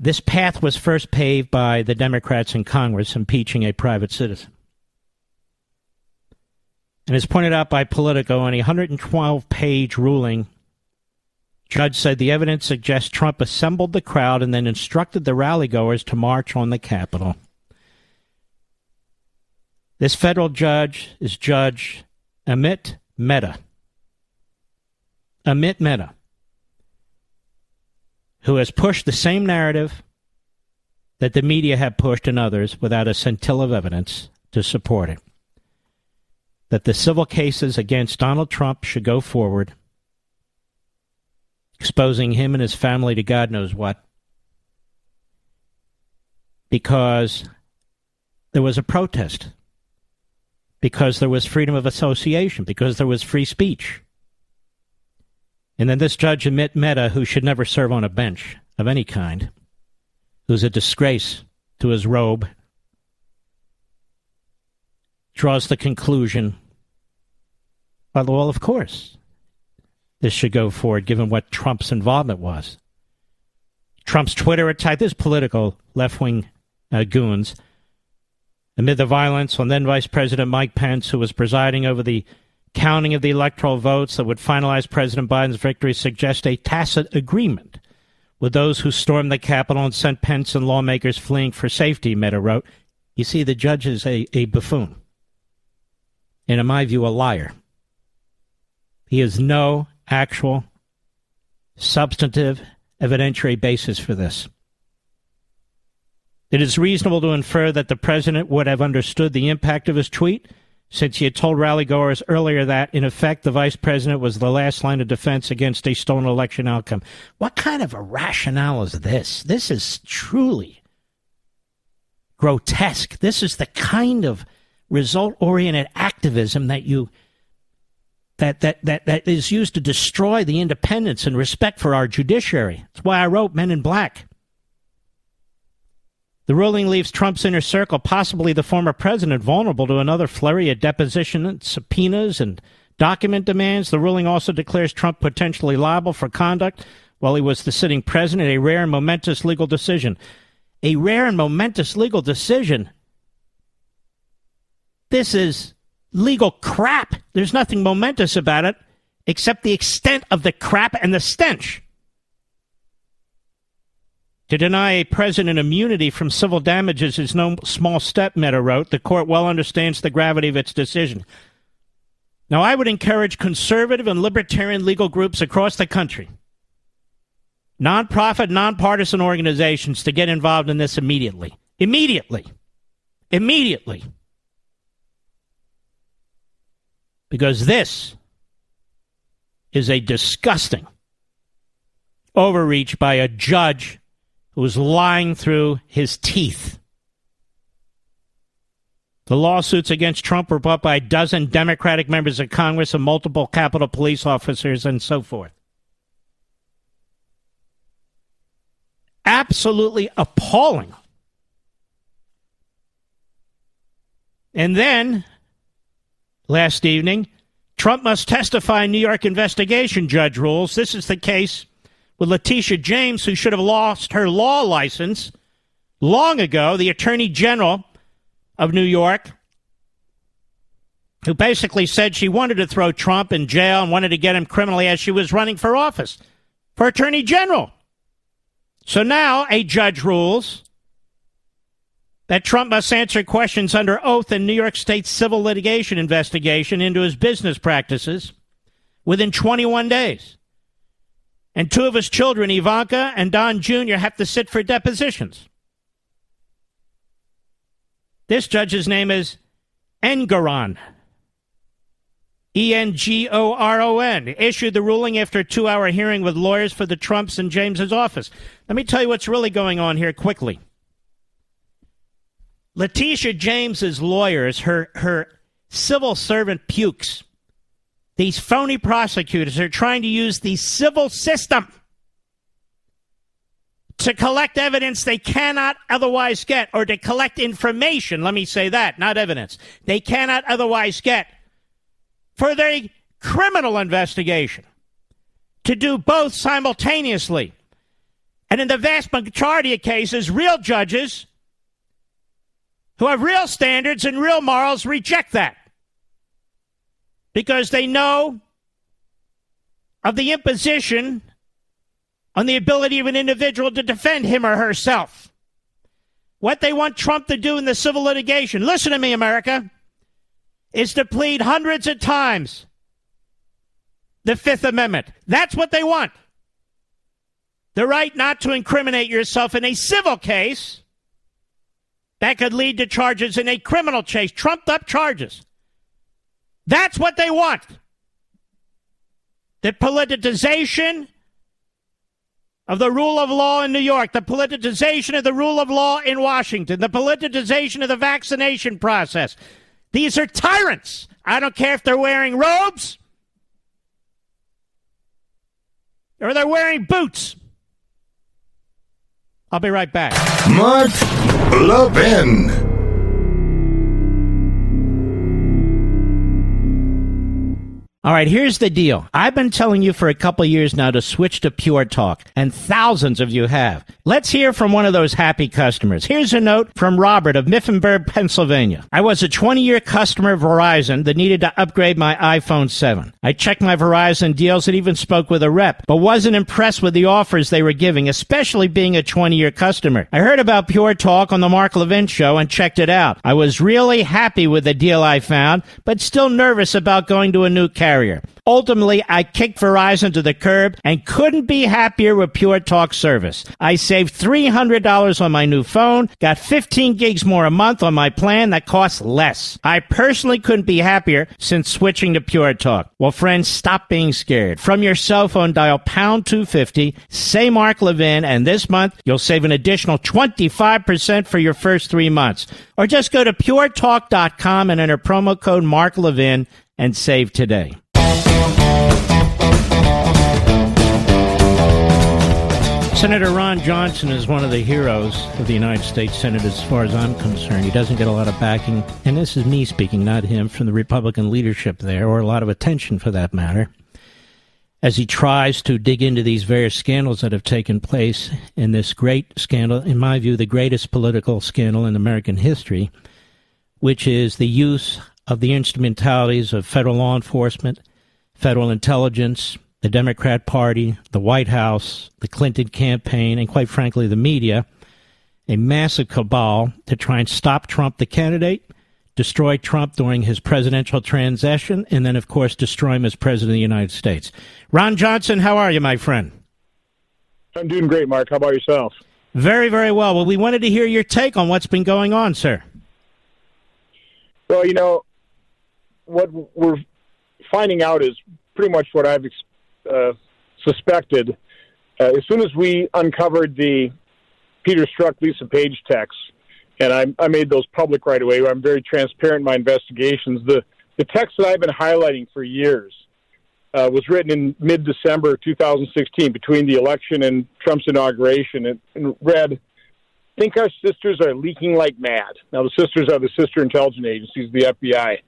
This path was first paved by the Democrats in Congress impeaching a private citizen. And as pointed out by Politico in a 112 page ruling Judge said the evidence suggests Trump assembled the crowd and then instructed the rallygoers to march on the Capitol. This federal judge is Judge Amit Mehta. Amit Mehta, who has pushed the same narrative that the media have pushed and others without a scintilla of evidence to support it. That the civil cases against Donald Trump should go forward exposing him and his family to God knows what. Because there was a protest, because there was freedom of association, because there was free speech. And then this judge, Amit Mehta, who should never serve on a bench of any kind, who's a disgrace to his robe, draws the conclusion well, of course, this should go forward, given what Trump's involvement was. Trump's Twitter attack, this political left wing uh, goons, amid the violence on then Vice President Mike Pence, who was presiding over the counting of the electoral votes that would finalize President Biden's victory, suggest a tacit agreement with those who stormed the Capitol and sent Pence and lawmakers fleeing for safety, Mehta wrote. You see, the judge is a, a buffoon. And in my view, a liar. He has no actual substantive evidentiary basis for this. It is reasonable to infer that the president would have understood the impact of his tweet since he had told rallygoers earlier that, in effect, the vice president was the last line of defense against a stolen election outcome. What kind of a rationale is this? This is truly grotesque. This is the kind of result oriented activism that you that, that, that, that is used to destroy the independence and respect for our judiciary. That's why I wrote Men in Black. The ruling leaves Trump's inner circle, possibly the former president, vulnerable to another flurry of deposition subpoenas and document demands. The ruling also declares Trump potentially liable for conduct while he was the sitting president, a rare and momentous legal decision. A rare and momentous legal decision. This is legal crap. There's nothing momentous about it except the extent of the crap and the stench. To deny a president immunity from civil damages is no small step, Mehta wrote. The court well understands the gravity of its decision. Now, I would encourage conservative and libertarian legal groups across the country, nonprofit, nonpartisan organizations, to get involved in this immediately. Immediately. Immediately. Because this is a disgusting overreach by a judge who is lying through his teeth. The lawsuits against Trump were brought by a dozen Democratic members of Congress and multiple Capitol police officers and so forth. Absolutely appalling. And then, last evening, Trump must testify in New York investigation, judge rules. This is the case with Letitia James, who should have lost her law license long ago, the Attorney General of New York, who basically said she wanted to throw Trump in jail and wanted to get him criminally as she was running for office for Attorney General. So now a judge rules that Trump must answer questions under oath in New York State's civil litigation investigation into his business practices within 21 days. And two of his children, Ivanka and Don Jr., have to sit for depositions. This judge's name is Engoron. E N G O R O N, issued the ruling after a two hour hearing with lawyers for the Trumps and James's office. Let me tell you what's really going on here quickly. Letitia James's lawyers, her, her civil servant pukes, these phony prosecutors are trying to use the civil system to collect evidence they cannot otherwise get, or to collect information, let me say that, not evidence, they cannot otherwise get for their criminal investigation. To do both simultaneously. And in the vast majority of cases, real judges who have real standards and real morals reject that because they know of the imposition on the ability of an individual to defend him or herself. What they want Trump to do in the civil litigation, listen to me, America, is to plead hundreds of times the Fifth Amendment. That's what they want. The right not to incriminate yourself in a civil case that could lead to charges in a criminal case, trumped up charges. That's what they want. The politicization of the rule of law in New York, the politicization of the rule of law in Washington, the politicization of the vaccination process. These are tyrants. I don't care if they're wearing robes or they're wearing boots. I'll be right back. Mark Levin. All right, here's the deal. I've been telling you for a couple years now to switch to Pure Talk, and thousands of you have. Let's hear from one of those happy customers. Here's a note from Robert of Mifflinburg, Pennsylvania. I was a 20 year customer of Verizon that needed to upgrade my iPhone 7. I checked my Verizon deals and even spoke with a rep, but wasn't impressed with the offers they were giving, especially being a 20 year customer. I heard about Pure Talk on the Mark Levin show and checked it out. I was really happy with the deal I found, but still nervous about going to a new carrier carrier. Ultimately, I kicked Verizon to the curb and couldn't be happier with Pure Talk service. I saved $300 on my new phone, got 15 gigs more a month on my plan that costs less. I personally couldn't be happier since switching to Pure Talk. Well, friends, stop being scared. From your cell phone, dial pound 250, say Mark Levin, and this month you'll save an additional 25% for your first three months. Or just go to puretalk.com and enter promo code Mark Levin and save today. Senator Ron Johnson is one of the heroes of the United States Senate as far as I'm concerned. He doesn't get a lot of backing, and this is me speaking, not him, from the Republican leadership there, or a lot of attention for that matter, as he tries to dig into these various scandals that have taken place in this great scandal, in my view, the greatest political scandal in American history, which is the use of the instrumentalities of federal law enforcement, federal intelligence, the Democrat Party, the White House, the Clinton campaign, and quite frankly, the media, a massive cabal to try and stop Trump, the candidate, destroy Trump during his presidential transition, and then, of course, destroy him as president of the United States. Ron Johnson, how are you, my friend? I'm doing great, Mark. How about yourself? Very, very well. Well, we wanted to hear your take on what's been going on, sir. Well, you know, what we're finding out is pretty much what I've uh, suspected. Uh, as soon as we uncovered the Peter Strzok Lisa Page texts, and I, I made those public right away. I'm very transparent in my investigations. The the text that I've been highlighting for years uh, was written in mid December 2016, between the election and Trump's inauguration, and, and read. Think our sisters are leaking like mad. Now, the sisters are the sister intelligence agencies, the FBI.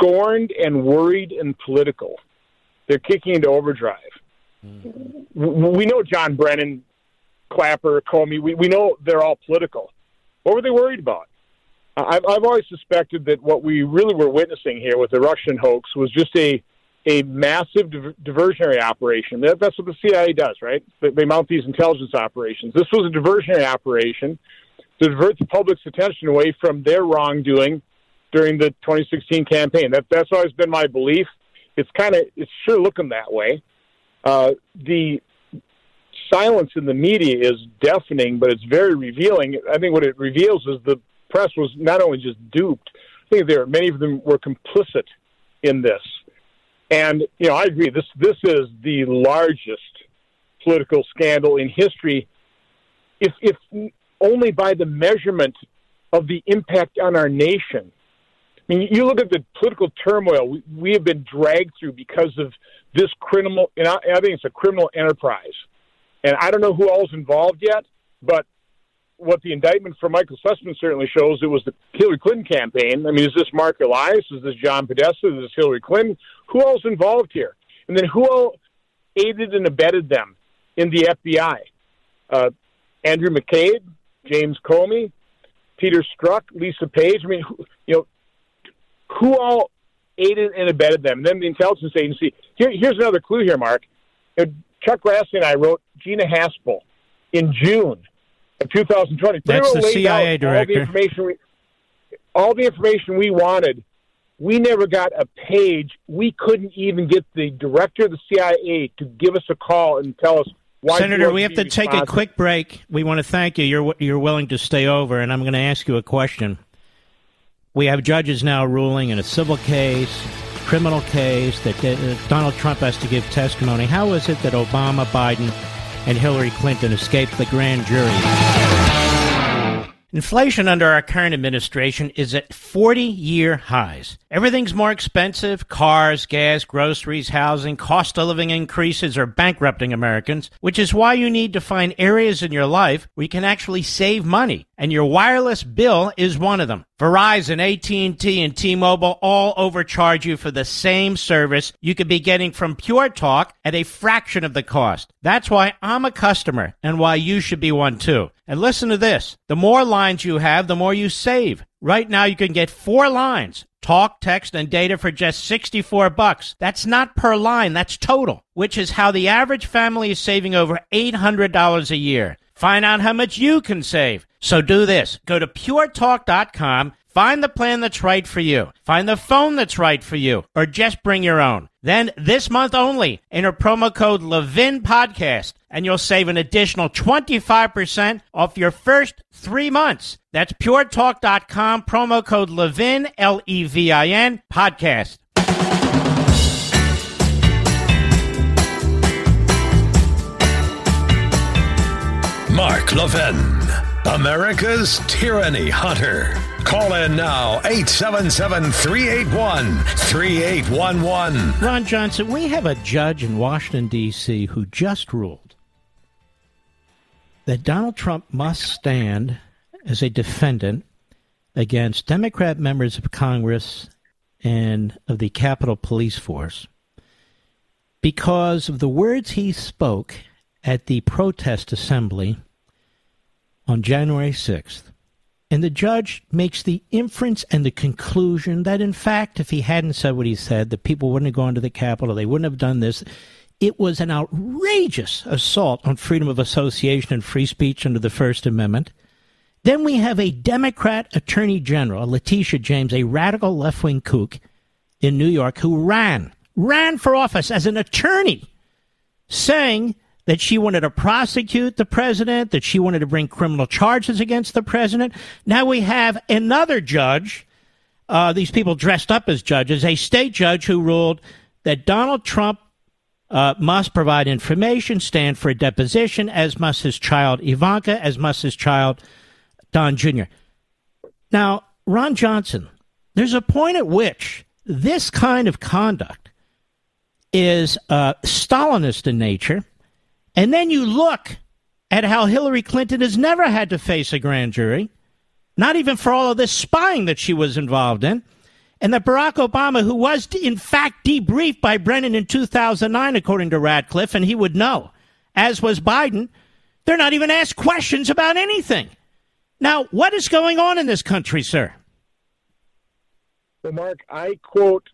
Scorned and worried and political they're kicking into overdrive. Mm. We know John Brennan, Clapper, Comey. We we know they're all political. What were they worried about? I've I've always suspected that what we really were witnessing here with the Russian hoax was just a a massive diversionary operation. That's what the CIA does, right? They mount these intelligence operations. This was a diversionary operation to divert the public's attention away from their wrongdoing during the 2016 campaign. That, that's always been my belief it's kind of it's sure looking that way. Uh, the silence in the media is deafening, but it's very revealing. I think what it reveals is the press was not only just duped. I think there many of them were complicit in this. And you know, I agree. This this is the largest political scandal in history, if if only by the measurement of the impact on our nation mean, you look at the political turmoil we, we have been dragged through because of this criminal, and I, I think it's a criminal enterprise. And I don't know who all is involved yet, but what the indictment for Michael Sussmann certainly shows, it was the Hillary Clinton campaign. I mean, is this Marc Elias? Is this John Podesta? Is this Hillary Clinton? Who all's involved here? And then who all aided and abetted them in the FBI? Uh, Andrew McCabe, James Comey, Peter Strzok, Lisa Page. I mean, you know, who all aided and abetted them. And then the intelligence agency. Here, here's another clue here, Mark. Uh, Chuck Grassley and I wrote Gina Haspel in June of 2020. That's the CIA director. All the, information we, all the information we wanted. We never got a page. We couldn't even get the director of the CIA to give us a call and tell us why. Senator, we have to take a quick break. We want to thank you. You're you're willing to stay over, and I'm going to ask you a question we have judges now ruling in a civil case, criminal case, that uh, Donald Trump has to give testimony. How is it that Obama, Biden, and Hillary Clinton escaped the grand jury? Inflation under our current administration is at 40 year highs. Everything's more expensive cars, gas, groceries, housing, cost of living increases are bankrupting Americans, which is why you need to find areas in your life where you can actually save money. And your wireless bill is one of them. Verizon, AT&T, and T-Mobile all overcharge you for the same service you could be getting from Pure Talk at a fraction of the cost. That's why I'm a customer and why you should be one too. And listen to this. The more lines you have, the more you save. Right now you can get four lines, talk, text, and data for just 64 bucks. That's not per line, that's total, which is how the average family is saving over $800 a year. Find out how much you can save. So do this. Go to puretalk.com, find the plan that's right for you, find the phone that's right for you, or just bring your own. Then this month only, enter promo code Levin Podcast, and you'll save an additional 25% off your first three months. That's puretalk.com, promo code Levin, L E V I N, podcast. Mark Levin, America's Tyranny Hunter. Call in now 877 381 3811. Ron Johnson, we have a judge in Washington, D.C. who just ruled that Donald Trump must stand as a defendant against Democrat members of Congress and of the Capitol Police Force because of the words he spoke at the protest assembly on January 6th. And the judge makes the inference and the conclusion that, in fact, if he hadn't said what he said, the people wouldn't have gone to the Capitol, they wouldn't have done this. It was an outrageous assault on freedom of association and free speech under the First Amendment. Then we have a Democrat Attorney General, Letitia James, a radical left wing kook in New York, who ran, ran for office as an attorney, saying that she wanted to prosecute the president, that she wanted to bring criminal charges against the president. Now we have another judge, uh, these people dressed up as judges, a state judge who ruled that Donald Trump uh, must provide information, stand for a deposition, as must his child Ivanka, as must his child Don Jr. Now, Ron Johnson, there's a point at which this kind of conduct is uh, Stalinist in nature and then you look at how Hillary Clinton has never had to face a grand jury, not even for all of this spying that she was involved in. And that Barack Obama, who was in fact debriefed by Brennan in 2009, according to Ratcliffe, and he would know, as was Biden, they're not even asked questions about anything. Now, what is going on in this country, sir? Well, Mark, I quote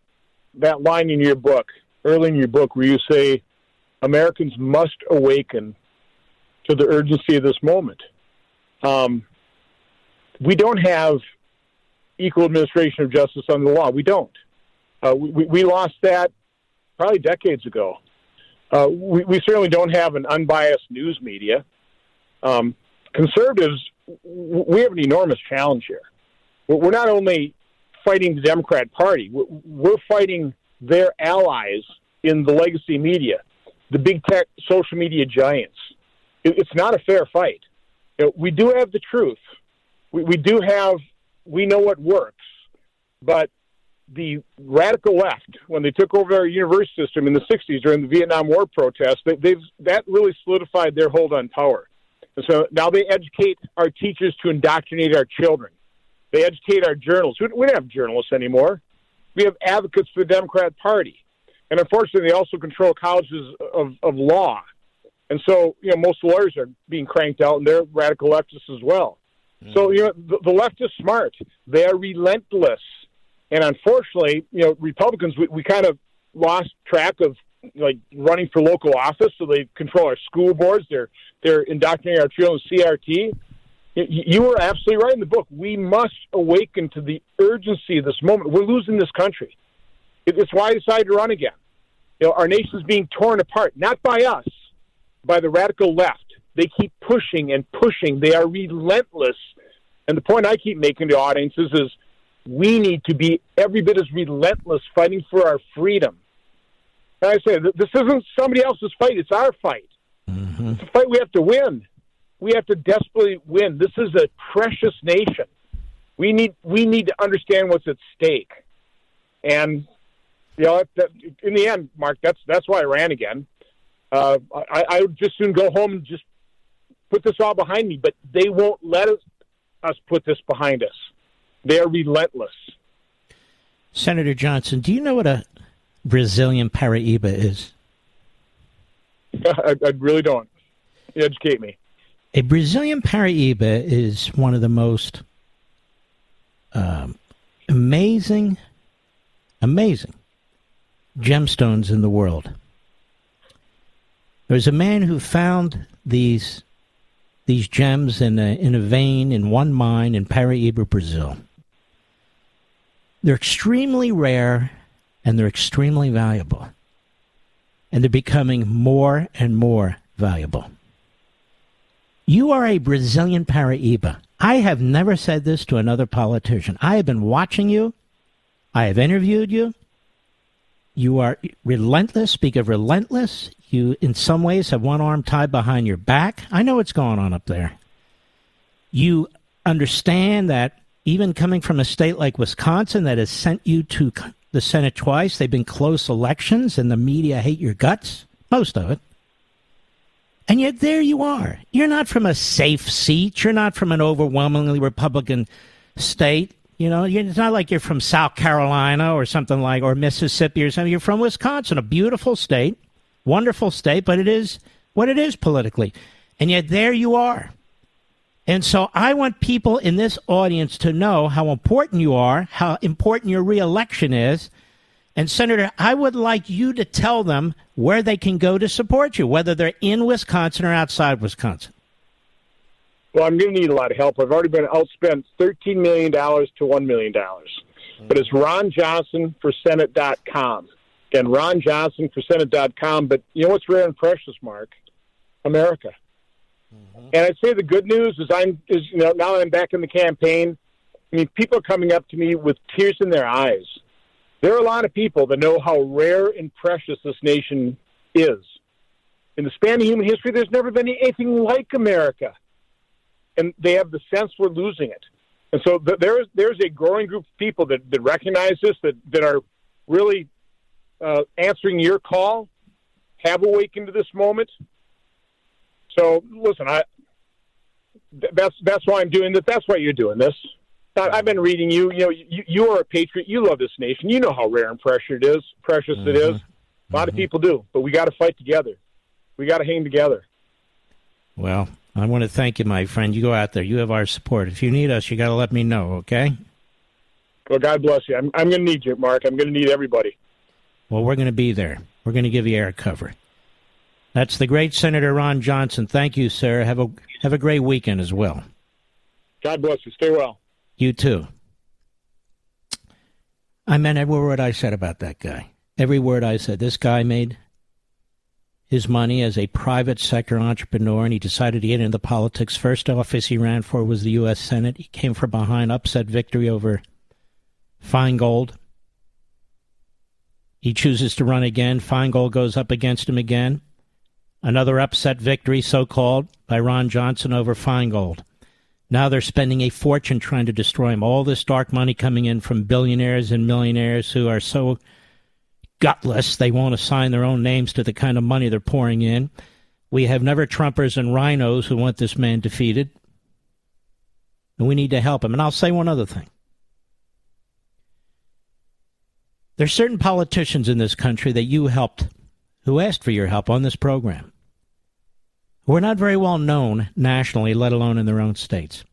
that line in your book, early in your book, where you say, Americans must awaken to the urgency of this moment. Um, we don't have equal administration of justice under the law. We don't. Uh, we, we lost that probably decades ago. Uh, we, we, certainly don't have an unbiased news media. Um, conservatives, we have an enormous challenge here. We're not only fighting the Democrat Party, we're fighting their allies in the legacy media the big tech social media giants. It's not a fair fight. You know, we do have the truth. We, we do have, we know what works. But the radical left, when they took over our university system in the 60s during the Vietnam War protests, they, they've, that really solidified their hold on power. And so now they educate our teachers to indoctrinate our children. They educate our journalists. We, we don't have journalists anymore. We have advocates for the Democrat Party and unfortunately, they also control colleges of, of law. And so, you know, most lawyers are being cranked out, and they're radical leftists as well. Mm-hmm. So, you know, the, the left is smart. They are relentless. And unfortunately, you know, Republicans, we, we kind of lost track of like running for local office, so they control our school boards. They're they're indoctrinating our children with CRT. You were absolutely right in the book. We must awaken to the urgency of this moment. We're losing this country. It's why I decided to run again. You know, our nation is being torn apart, not by us, by the radical left. They keep pushing and pushing. They are relentless. And the point I keep making to audiences is we need to be every bit as relentless fighting for our freedom. And I say, this isn't somebody else's fight, it's our fight. Mm-hmm. It's a fight we have to win. we have to desperately win. This is a precious nation. We need we need to understand what's at stake, and you know, that, in the end, Mark, that's that's why I ran again. Uh, I, I would just soon go home and just put this all behind me, but they won't let us, us put this behind us. They're relentless. Senator Johnson, do you know what a Brazilian Paraíba is? I, I really don't. Educate me. A Brazilian Paraíba is one of the most um, amazing, amazing gemstones in the world. There's a man who found these these gems in a, in a vein in one mine in Paraíba, Brazil. They're extremely rare and they're extremely valuable. And they're becoming more and more valuable. You are a Brazilian Paraíba. I have never said this to another politician. I have been watching you. I have interviewed you. You are relentless. Speak of relentless. You, in some ways, have one arm tied behind your back. I know what's going on up there. You understand that even coming from a state like Wisconsin that has sent you to the Senate twice, they've been close elections and the media hate your guts, most of it. And yet there you are. You're not from a safe seat. You're not from an overwhelmingly Republican state. You know, it's not like you're from South Carolina or something like, or Mississippi or something. You're from Wisconsin, a beautiful state, wonderful state, but it is what it is politically. And yet there you are. And so I want people in this audience to know how important you are, how important your reelection is. And Senator, I would like you to tell them where they can go to support you, whether they're in Wisconsin or outside Wisconsin. Well, I'm going to need a lot of help. I've already been outspent $13 million to $1 million. But it's Ron Johnson for Senate.com. Again, Ron Johnson for Senate.com. But you know what's rare and precious, Mark? America. Mm-hmm. And I'd say the good news is I'm is you know now that I'm back in the campaign. I mean, people are coming up to me with tears in their eyes. There are a lot of people that know how rare and precious this nation is. In the span of human history, there's never been anything like America and they have the sense we're losing it. And so there's there's a growing group of people that, that recognize this, that, that are really uh, answering your call, have awakened to this moment. So listen, I that's that's why I'm doing this. That's why you're doing this. I, I've been reading you. You know, you, you are a patriot. You love this nation. You know how rare and precious it is. Precious mm-hmm. it is. A lot mm-hmm. of people do, but we got to fight together. We got to hang together. Well, I want to thank you, my friend. You go out there. You have our support. If you need us, you got to let me know, okay? Well, God bless you. I'm, I'm going to need you, Mark. I'm going to need everybody. Well, we're going to be there. We're going to give you air cover. That's the great Senator Ron Johnson. Thank you, sir. Have a have a great weekend as well. God bless you. Stay well. You too. I meant every word I said about that guy. Every word I said. This guy made his money as a private sector entrepreneur and he decided to get into politics. First office he ran for was the U.S. Senate. He came from behind, upset victory over Feingold. He chooses to run again. Feingold goes up against him again. Another upset victory, so called, by Ron Johnson over Feingold. Now they're spending a fortune trying to destroy him. All this dark money coming in from billionaires and millionaires who are so gutless. They won't assign their own names to the kind of money they're pouring in. We have never Trumpers and RINOs who want this man defeated. And we need to help him. And I'll say one other thing. There's certain politicians in this country that you helped, who asked for your help on this program, who are not very well known nationally, let alone in their own states.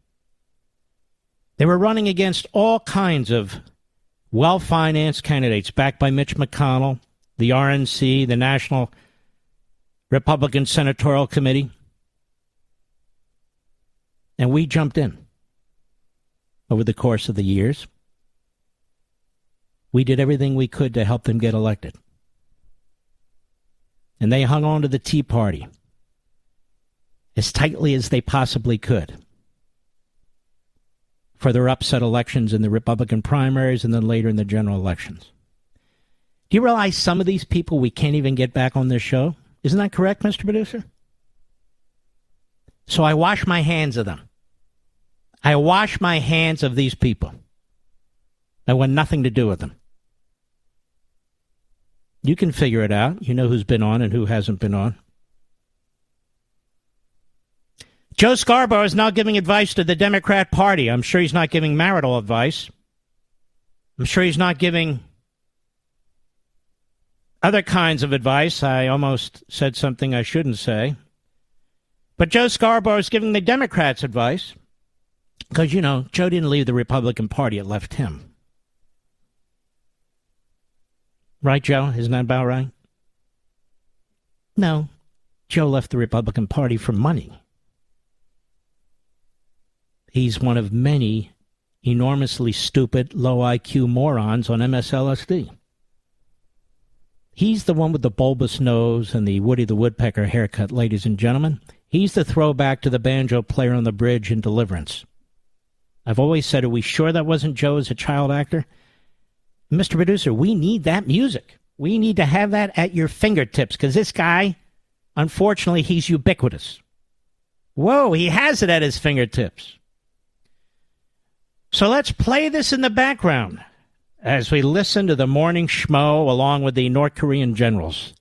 They were running against all kinds of well financed candidates backed by Mitch McConnell, the RNC, the National Republican Senatorial Committee. And we jumped in over the course of the years. We did everything we could to help them get elected. And they hung on to the Tea Party as tightly as they possibly could for their upset elections in the Republican primaries and then later in the general elections. Do you realize some of these people we can't even get back on this show? Isn't that correct, Mr. Producer? So I wash my hands of them. I wash my hands of these people. I want nothing to do with them. You can figure it out. You know who's been on and who hasn't been on. Joe Scarborough is now giving advice to the Democrat Party. I'm sure he's not giving marital advice. I'm sure he's not giving other kinds of advice. I almost said something I shouldn't say. But Joe Scarborough is giving the Democrats advice because, you know, Joe didn't leave the Republican Party, it left him. Right, Joe? Isn't that about right? No. Joe left the Republican Party for money. He's one of many enormously stupid, low IQ morons on MSLSD. He's the one with the bulbous nose and the Woody the Woodpecker haircut, ladies and gentlemen. He's the throwback to the banjo player on the bridge in Deliverance. I've always said, are we sure that wasn't Joe as a child actor? Mr. Producer, we need that music. We need to have that at your fingertips because this guy, unfortunately, he's ubiquitous. Whoa, he has it at his fingertips. So let's play this in the background as we listen to the morning schmo along with the North Korean generals.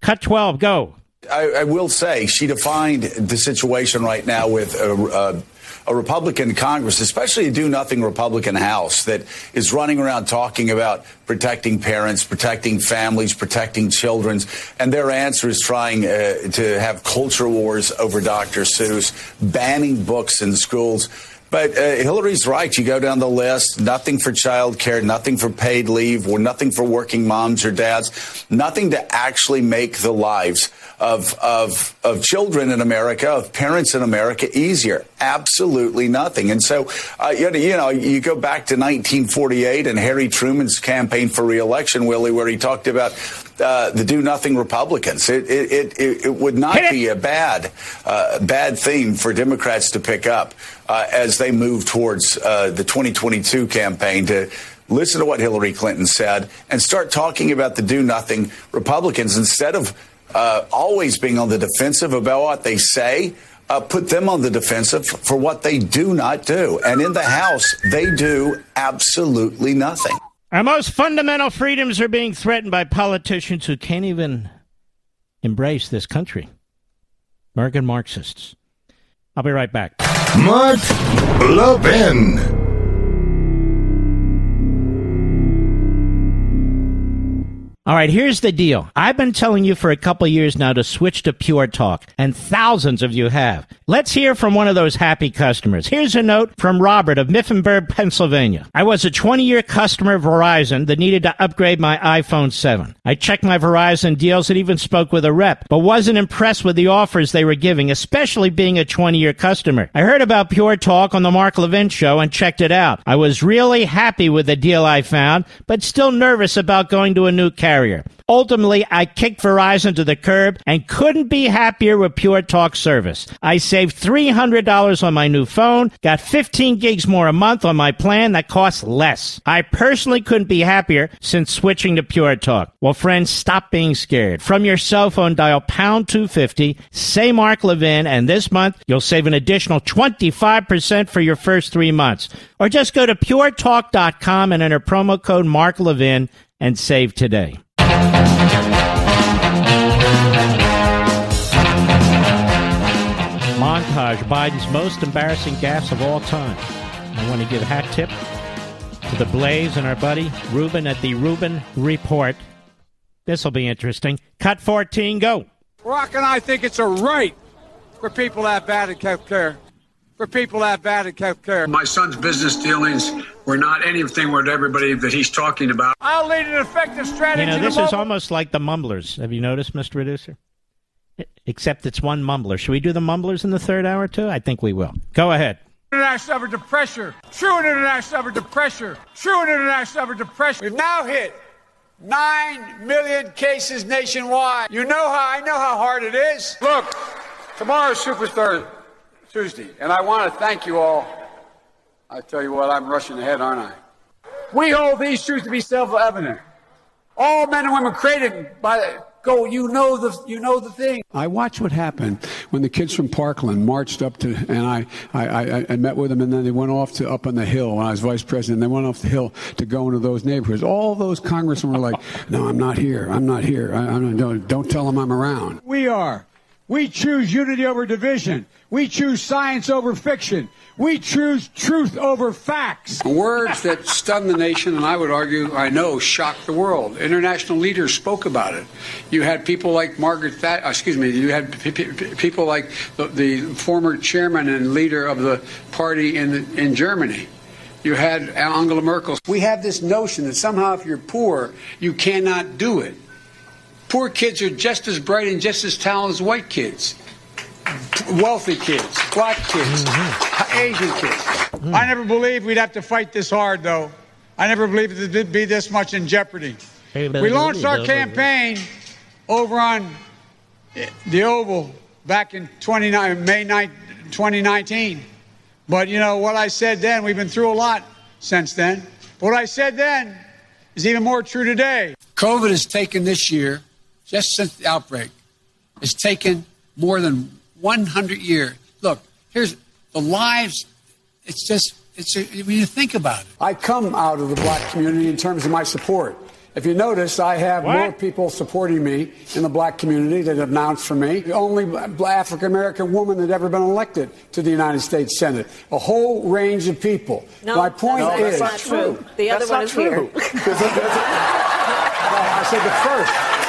Cut 12, go. I, I will say she defined the situation right now with a, a, a Republican Congress, especially a do nothing Republican House that is running around talking about protecting parents, protecting families, protecting children. And their answer is trying uh, to have culture wars over Dr. Seuss, banning books in schools. But uh, Hillary's right. You go down the list nothing for child care, nothing for paid leave, or nothing for working moms or dads, nothing to actually make the lives of, of, of children in America, of parents in America easier. Absolutely nothing. And so, uh, you, know, you know, you go back to 1948 and Harry Truman's campaign for reelection, Willie, where he talked about uh, the do nothing Republicans. It, it, it, it would not be a bad, uh, bad theme for Democrats to pick up uh, as they move towards uh, the 2022 campaign to listen to what Hillary Clinton said and start talking about the do nothing Republicans instead of uh, always being on the defensive about what they say. Uh, put them on the defensive for what they do not do. And in the House, they do absolutely nothing. Our most fundamental freedoms are being threatened by politicians who can't even embrace this country. American Marxists. I'll be right back. Mark Levin. All right, here's the deal. I've been telling you for a couple years now to switch to Pure Talk, and thousands of you have. Let's hear from one of those happy customers. Here's a note from Robert of Mifflinburg, Pennsylvania. I was a 20 year customer of Verizon that needed to upgrade my iPhone 7. I checked my Verizon deals and even spoke with a rep, but wasn't impressed with the offers they were giving, especially being a 20 year customer. I heard about Pure Talk on the Mark Levin show and checked it out. I was really happy with the deal I found, but still nervous about going to a new carrier carrier. Ultimately, I kicked Verizon to the curb and couldn't be happier with Pure Talk service. I saved $300 on my new phone, got 15 gigs more a month on my plan that costs less. I personally couldn't be happier since switching to Pure Talk. Well, friends, stop being scared. From your cell phone, dial pound 250, say Mark Levin, and this month you'll save an additional 25% for your first three months. Or just go to puretalk.com and enter promo code Mark Levin and save today. Montage Biden's most embarrassing gaffes of all time. I want to give a hat tip to the Blaze and our buddy Rubin at the Rubin Report. This will be interesting. Cut 14, go. Rock and I think it's a right for people to have bad health care. For people to have bad health care. My son's business dealings were not anything with everybody that he's talking about. I'll lead an effective strategy. You know, this is almost like the mumblers. Have you noticed, Mr. Reducer? Except it's one mumbler. Should we do the mumblers in the third hour, too? I think we will. Go ahead. International effort to pressure. True international effort to pressure. True international effort to pressure. We've now hit 9 million cases nationwide. You know how, I know how hard it is. Look, tomorrow's Superstar Tuesday, and I want to thank you all. I tell you what, I'm rushing ahead, aren't I? We hold these truths to be self evident. All men and women created by Go, you know the you know the thing. I watched what happened when the kids from Parkland marched up to, and I, I, I, I met with them, and then they went off to up on the hill when I was vice president. They went off the hill to go into those neighborhoods. All those congressmen were like, "No, I'm not here. I'm not here. I, I'm, don't, don't tell them I'm around." We are. We choose unity over division. We choose science over fiction. We choose truth over facts. Words that stun the nation, and I would argue, I know, shocked the world. International leaders spoke about it. You had people like Margaret Thatcher, uh, excuse me, you had p- p- people like the, the, former chairman and leader of the party in, in Germany. You had Angela Merkel. We have this notion that somehow if you're poor, you cannot do it. Poor kids are just as bright and just as talented as white kids wealthy kids, black kids, mm-hmm. Asian kids. Mm. I never believed we'd have to fight this hard, though. I never believed it'd be this much in jeopardy. We launched our campaign over on the Oval back in 29, May 9, 2019. But you know what I said then, we've been through a lot since then. But What I said then is even more true today. COVID has taken this year, just since the outbreak, has taken more than 100 years. Look, here's the lives. It's just, it's a, when you think about it. I come out of the black community in terms of my support. If you notice, I have what? more people supporting me in the black community that have announced for me. The only African American woman that ever been elected to the United States Senate. A whole range of people. No, My point no, is, that's not true. The other that's one is true. here. I said the first.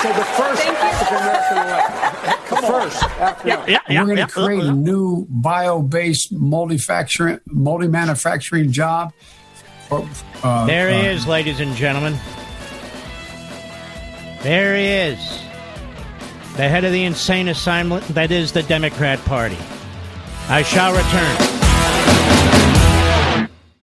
I said the first African American elected. First African. Yeah, yeah, yeah, We're going to yeah. create a new bio-based multi-manufacturing, multi-manufacturing job. Uh, There he uh, is, ladies and gentlemen. There he is. The head of the insane asylum that is the Democrat Party. I shall return.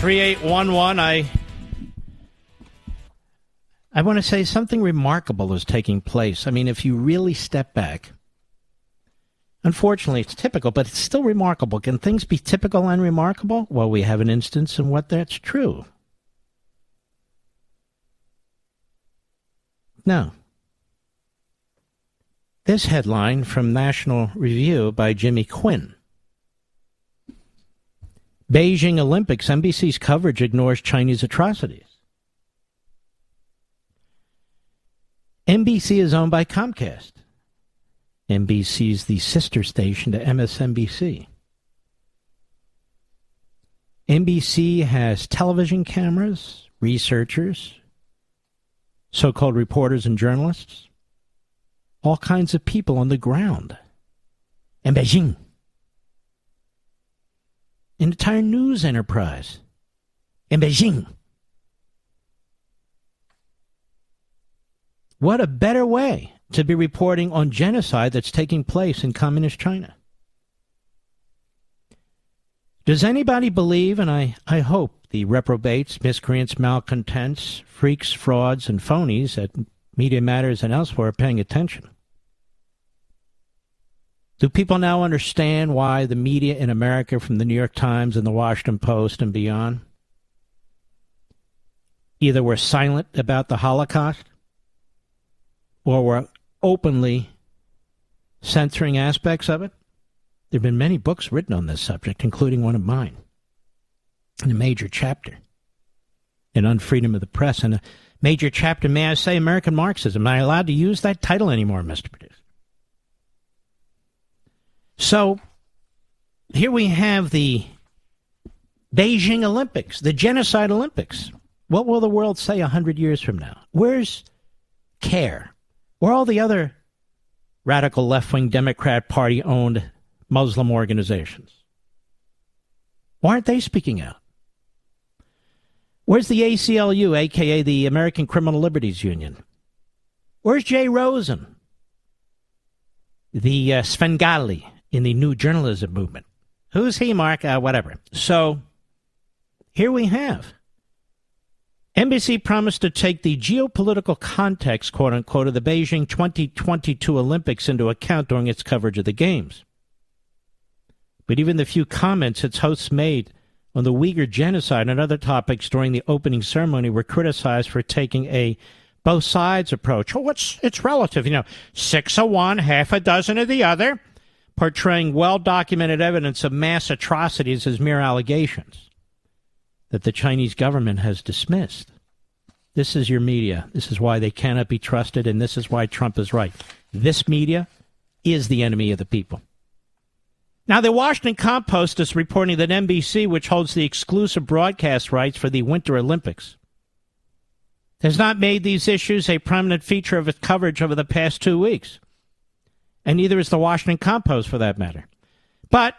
3811. I. I want to say something remarkable is taking place. I mean, if you really step back, unfortunately, it's typical, but it's still remarkable. Can things be typical and remarkable? Well, we have an instance in what that's true. No. This headline from National Review by Jimmy Quinn. Beijing Olympics, NBC's coverage ignores Chinese atrocities. NBC is owned by Comcast. NBC is the sister station to MSNBC. NBC has television cameras, researchers, so called reporters and journalists, all kinds of people on the ground in Beijing. An entire news enterprise in Beijing. What a better way to be reporting on genocide that's taking place in communist China. Does anybody believe, and I, I hope the reprobates, miscreants, malcontents, freaks, frauds, and phonies at Media Matters and elsewhere are paying attention? Do people now understand why the media in America, from the New York Times and the Washington Post and beyond, either were silent about the Holocaust or were openly censoring aspects of it? There have been many books written on this subject, including one of mine, in a major chapter in Unfreedom of the Press, and a major chapter, may I say, American Marxism. Am I allowed to use that title anymore, Mr. Producer? So here we have the Beijing Olympics, the Genocide Olympics. What will the world say a hundred years from now? Where's CAIR? Where are all the other radical left wing Democrat Party owned Muslim organizations? Why aren't they speaking out? Where's the ACLU, aka the American Criminal Liberties Union? Where's Jay Rosen? The uh, Svengali, in the new journalism movement. Who's he, Mark? Uh, whatever. So here we have NBC promised to take the geopolitical context, quote unquote, of the Beijing 2022 Olympics into account during its coverage of the Games. But even the few comments its hosts made on the Uyghur genocide and other topics during the opening ceremony were criticized for taking a both sides approach. Oh, it's, it's relative, you know, six of one, half a dozen of the other portraying well documented evidence of mass atrocities as mere allegations that the Chinese government has dismissed. This is your media. This is why they cannot be trusted, and this is why Trump is right. This media is the enemy of the people. Now, the Washington Compost is reporting that NBC, which holds the exclusive broadcast rights for the Winter Olympics, has not made these issues a prominent feature of its coverage over the past two weeks and neither is the Washington Compost for that matter. But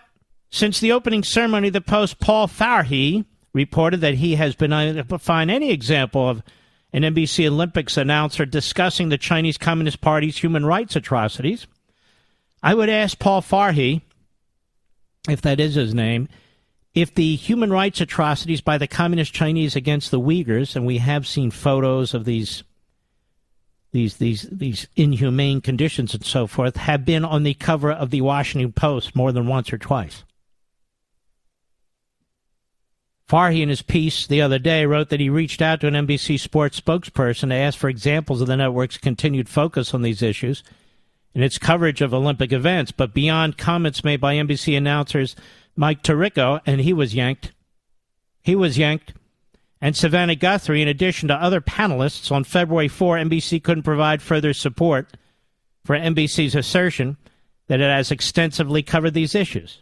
since the opening ceremony, the Post Paul Farhi reported that he has been unable to find any example of an NBC Olympics announcer discussing the Chinese Communist Party's human rights atrocities. I would ask Paul Farhi, if that is his name, if the human rights atrocities by the Communist Chinese against the Uyghurs, and we have seen photos of these these these these inhumane conditions and so forth have been on the cover of the Washington Post more than once or twice. Farhi, in his piece the other day, wrote that he reached out to an NBC Sports spokesperson to ask for examples of the network's continued focus on these issues in its coverage of Olympic events, but beyond comments made by NBC announcers Mike Tirico, and he was yanked. He was yanked and Savannah Guthrie, in addition to other panelists, on February 4, NBC couldn't provide further support for NBC's assertion that it has extensively covered these issues.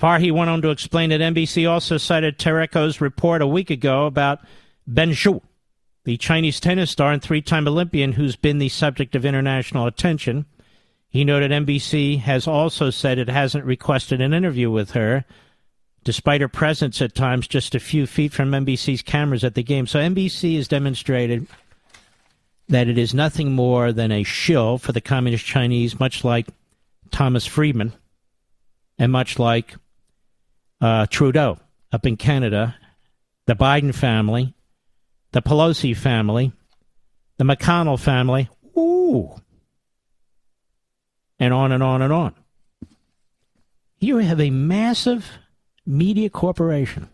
Farhi went on to explain that NBC also cited Tirico's report a week ago about Peng Shuai, the Chinese tennis star and three time Olympian who's been the subject of international attention. He noted NBC has also said it hasn't requested an interview with her despite her presence at times just a few feet from NBC's cameras at the game. So NBC has demonstrated that it is nothing more than a shill for the Communist Chinese, much like Thomas Friedman and much like uh, Trudeau up in Canada, the Biden family, the Pelosi family, the McConnell family, ooh, and on and on and on. You have a massive media corporation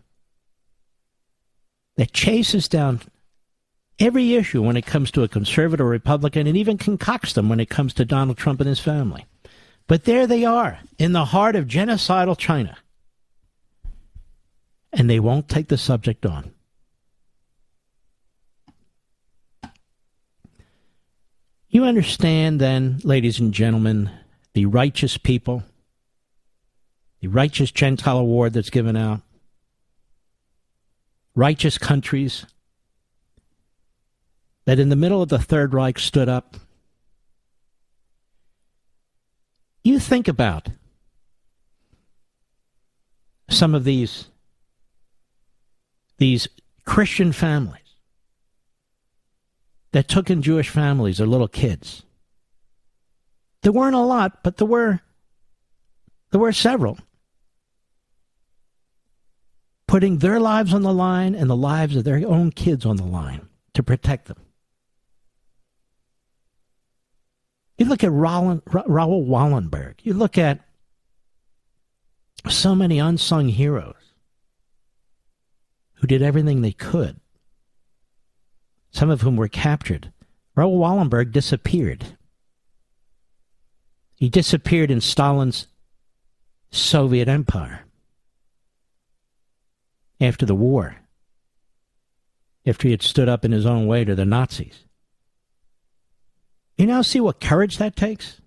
that chases down every issue when it comes to a conservative or Republican and even concocts them when it comes to Donald Trump and his family. But there they are in the heart of genocidal China. And they won't take the subject on. You understand then, ladies and gentlemen, the righteous people the righteous Gentile award that's given out, righteous countries that in the middle of the Third Reich stood up. You think about some of these these Christian families that took in Jewish families or little kids. There weren't a lot, but there were There were several. Putting their lives on the line and the lives of their own kids on the line to protect them. You look at Raoul Wallenberg. You look at so many unsung heroes who did everything they could, some of whom were captured. Raoul Wallenberg disappeared. He disappeared in Stalin's Soviet Empire after the war, after he had stood up in his own way to the Nazis. You now see what courage that takes?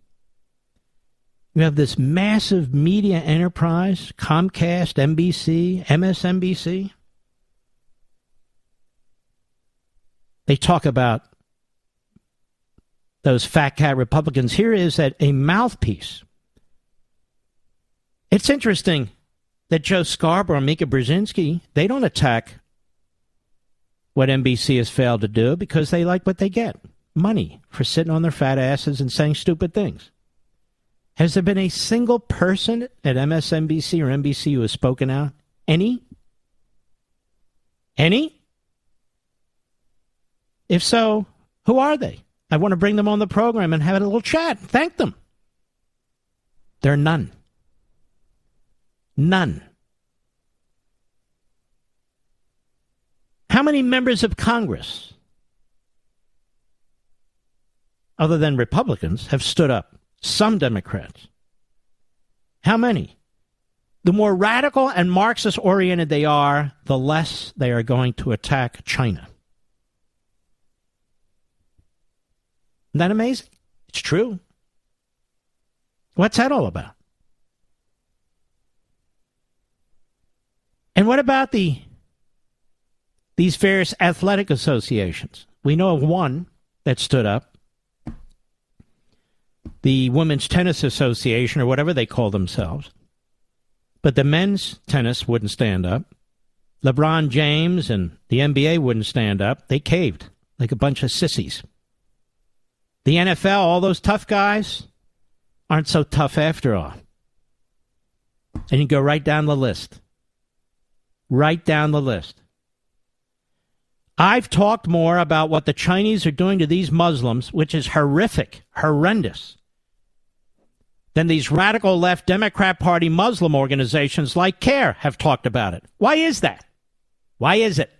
You have this massive media enterprise Comcast, NBC, MSNBC. They talk about those fat cat Republicans. Here is that a mouthpiece. It's interesting that Joe Scarborough and Mika Brzezinski, they don't attack what NBC has failed to do because they like what they get money for sitting on their fat asses and saying stupid things. Has there been a single person at MSNBC or NBC who has spoken out? Any? Any? If so, who are they? I want to bring them on the program and have a little chat. Thank them. There are none. None. How many members of Congress other than Republicans, have stood up. Some Democrats. How many? The more radical and Marxist oriented they are, the less they are going to attack China. Isn't that amazing? It's true. What's that all about? And what about the these various athletic associations? We know of one that stood up the Women's Tennis Association or whatever they call themselves. But the men's tennis wouldn't stand up. LeBron James and the NBA wouldn't stand up. They caved like a bunch of sissies. The NFL, all those tough guys, aren't so tough after all. And you go right down the list. Right down the list. I've talked more about what the Chinese are doing to these Muslims, which is horrific, horrendous, than these radical left Democrat Party Muslim organizations like CAIR have talked about it. Why is that? Why is it?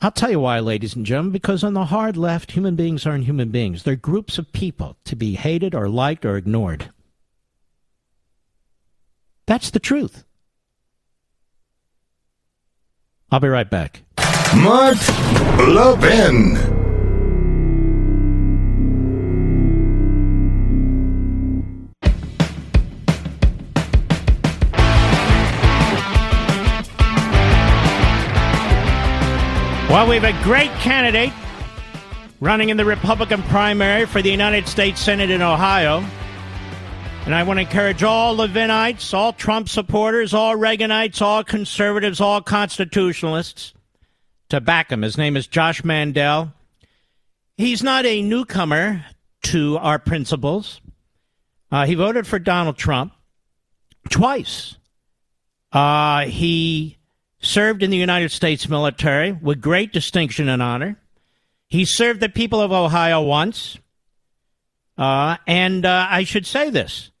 I'll tell you why, ladies and gentlemen, because on the hard left, human beings aren't human beings. They're groups of people to be hated or liked or ignored. That's the truth. I'll be right back. Mark Levin. Well, we have a great candidate running in the Republican primary for the United States Senate in Ohio. And I want to encourage all Levinites, all Trump supporters, all Reaganites, all conservatives, all constitutionalists to back him. His name is Josh Mandel. He's not a newcomer to our principles. Uh, he voted for Donald Trump twice. Uh, he served in the United States military with great distinction and honor. He served the people of Ohio once. Uh, and uh, I should say this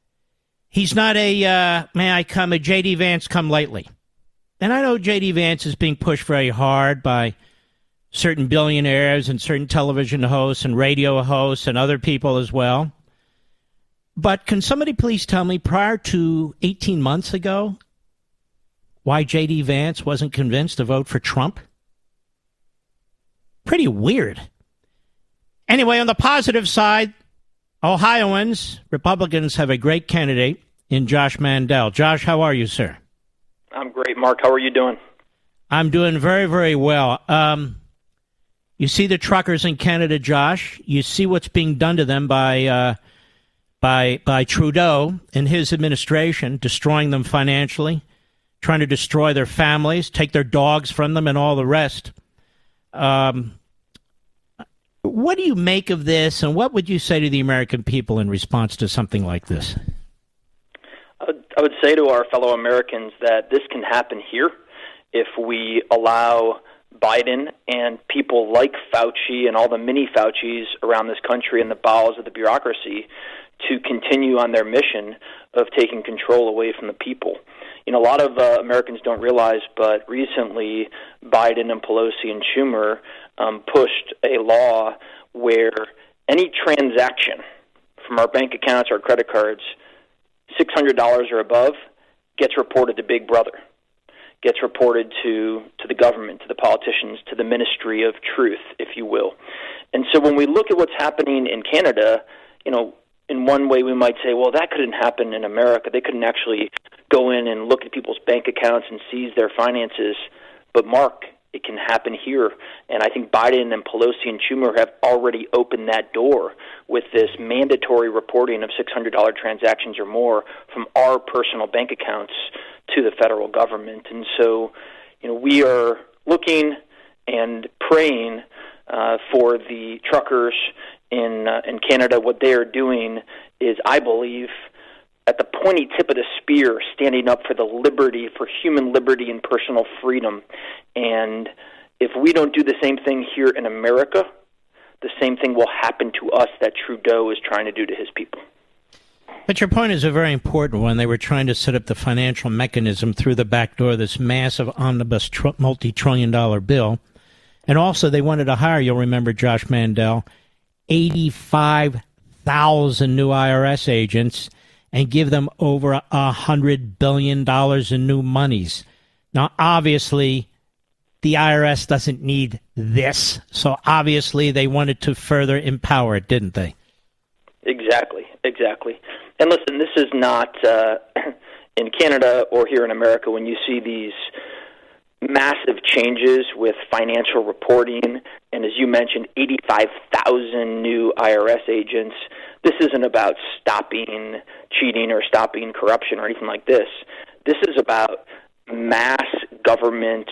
he's not a, uh, may I come, a J.D. Vance come lately. And I know J.D. Vance is being pushed very hard by certain billionaires and certain television hosts and radio hosts and other people as well. But can somebody please tell me prior to 18 months ago, why J.D. Vance wasn't convinced to vote for Trump? Pretty weird. Anyway, on the positive side, Ohioans, Republicans have a great candidate in Josh Mandel. Josh, how are you, sir? I'm great, Mark. How are you doing? I'm doing very, very well. Um, you see the truckers in Canada, Josh. You see what's being done to them by uh, by by Trudeau and his administration, destroying them financially trying to destroy their families, take their dogs from them, and all the rest. Um, What do you make of this, and what would you say to the American people in response to something like this? I would say to our fellow Americans that this can happen here if we allow Biden and people like Fauci and all the mini Faucis around this country in the bowels of the bureaucracy to continue on their mission of taking control away from the people. You know, a lot of uh, Americans don't realize, but recently Biden and Pelosi and Schumer um, pushed a law where any transaction from our bank accounts, our credit cards, $600 or above, gets reported to Big Brother gets reported to to the government, to the politicians, to the Ministry of Truth, if you will. And so when we look at what's happening in Canada, you know, in one way we might say, well, that couldn't happen in America. They couldn't actually go in and look at people's bank accounts and seize their finances. But Mark, it can happen here. And I think Biden and Pelosi and Schumer have already opened that door with this mandatory reporting of $600 transactions or more from our personal bank accounts to the federal government. And so, you know, we are looking and praying uh, for the truckers in uh, in Canada. What they are doing is, I believe, at the pointy tip of the spear, standing up for the liberty, for human liberty and personal freedom. And if we don't do the same thing here in America, the same thing will happen to us that Trudeau is trying to do to his people. But your point is a very important one. They were trying to set up the financial mechanism through the back door, this massive omnibus tr- multi trillion dollar bill. And also, they wanted to hire, you'll remember Josh Mandel, 85,000 new IRS agents and give them over a $100 billion in new monies. Now, obviously, the IRS doesn't need this. So obviously, they wanted to further empower it, didn't they? Exactly, exactly. And listen, this is not uh, in Canada or here in America when you see these massive changes with financial reporting, and as you mentioned, 85,000 new IRS agents. This isn't about stopping cheating or stopping corruption or anything like this. This is about mass government